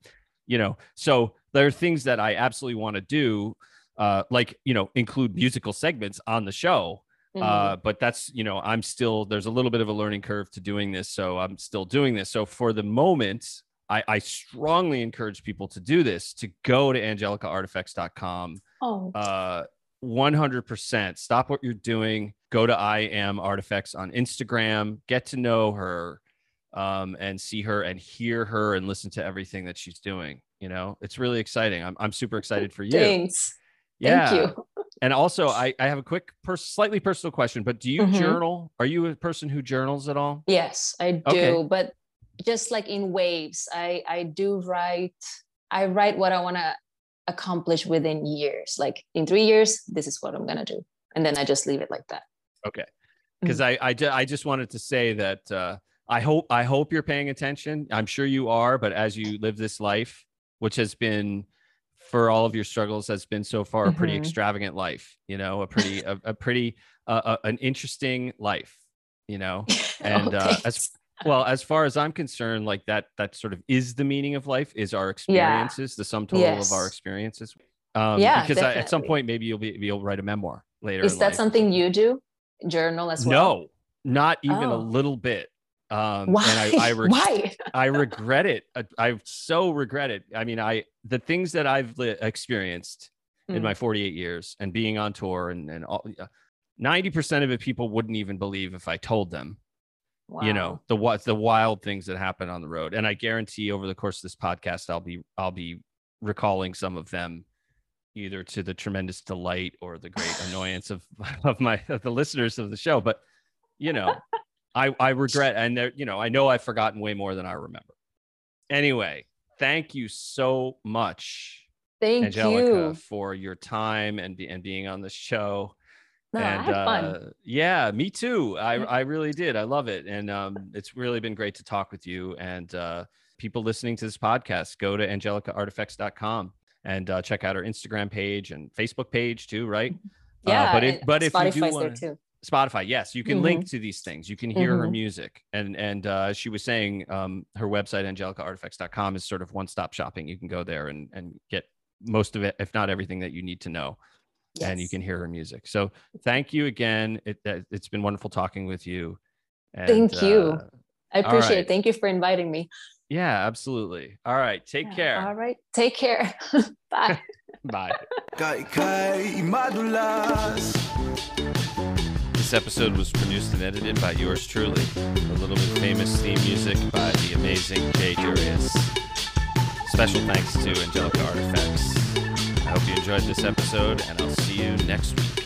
you know so there are things that i absolutely want to do uh like you know include musical segments on the show. Uh but that's you know i'm still there's a little bit of a learning curve to doing this. So i'm still doing this. So for the moment i i strongly encourage people to do this to go to angelicaartifex.com oh. uh 100% stop what you're doing go to i am artifex on instagram get to know her um, and see her and hear her and listen to everything that she's doing you know? It's really exciting. I'm, I'm super excited for you. thanks. Yeah. thank you. And also i, I have a quick pers- slightly personal question but do you Mhm. journal? Are you a person who journals at all? Yes i do Okay. but just like in waves i i do write i write what i want to accomplish within years like in three years this is what i'm gonna do and then i just leave it like that okay because I, I ju- I just wanted to say that uh, I hope I hope you're paying attention. I'm sure you are, but as you live this life, which has been for all of your struggles, has been so far a pretty Mhm. extravagant life. You know, a pretty a, a pretty uh, uh, an interesting life. You know, <laughs> and Oh, uh, as thanks. Well as far as I'm concerned, like that that sort of is the meaning of life is our experiences, the sum total of our experiences. Um, Yeah, because I, at some point maybe you'll be you'll write a memoir later. is that life. something you do journal as well No, not even a Oh. little bit. Um, why and I, I, <laughs> reg- why I regret it. I, I so regret it. I mean, I the things that I've li- experienced in Mm. my 48 years and being on tour and and all. Ninety percent of it, people wouldn't even believe if I told them. You know the what the wild things that happen on the road, and I guarantee over the course of this podcast, I'll be I'll be recalling some of them, either to the tremendous delight or the great <laughs> annoyance of <laughs> of my of the listeners of the show. But you know, <laughs> I I regret, and there, you know, I know I've forgotten way more than I remember. Anyway, thank you so much, thank Angelica, you for your time and be, and being on the show. No, and i had fun uh, yeah, me too. I I really did. I love it, and um, it's really been great to talk with you. And uh, people listening to this podcast, go to angelicaartifex.com and uh, check out our Instagram page and Facebook page too. Right? <laughs> yeah but if- and but if you do wanna- Spotify, yes, you can link to these things. You can hear her Mhm. music, and and uh, she was saying um, her website angelicaartifex.com is sort of one stop shopping. You can go there and and get most of it, if not everything that you need to know, and you can hear her music. So thank you again. It uh, it's been wonderful talking with you. And, Thank you. uh, i appreciate right. it thank you for inviting me yeah, absolutely. All right, take Yeah, care. all right take care <laughs> bye <laughs> Bye. Kai kai madulas. This episode was produced and edited by yours truly. A little bit famous theme music by the amazing Jay Durius. Special thanks to Angelica Artifex. Hope you enjoyed this episode, and I'll see you next week.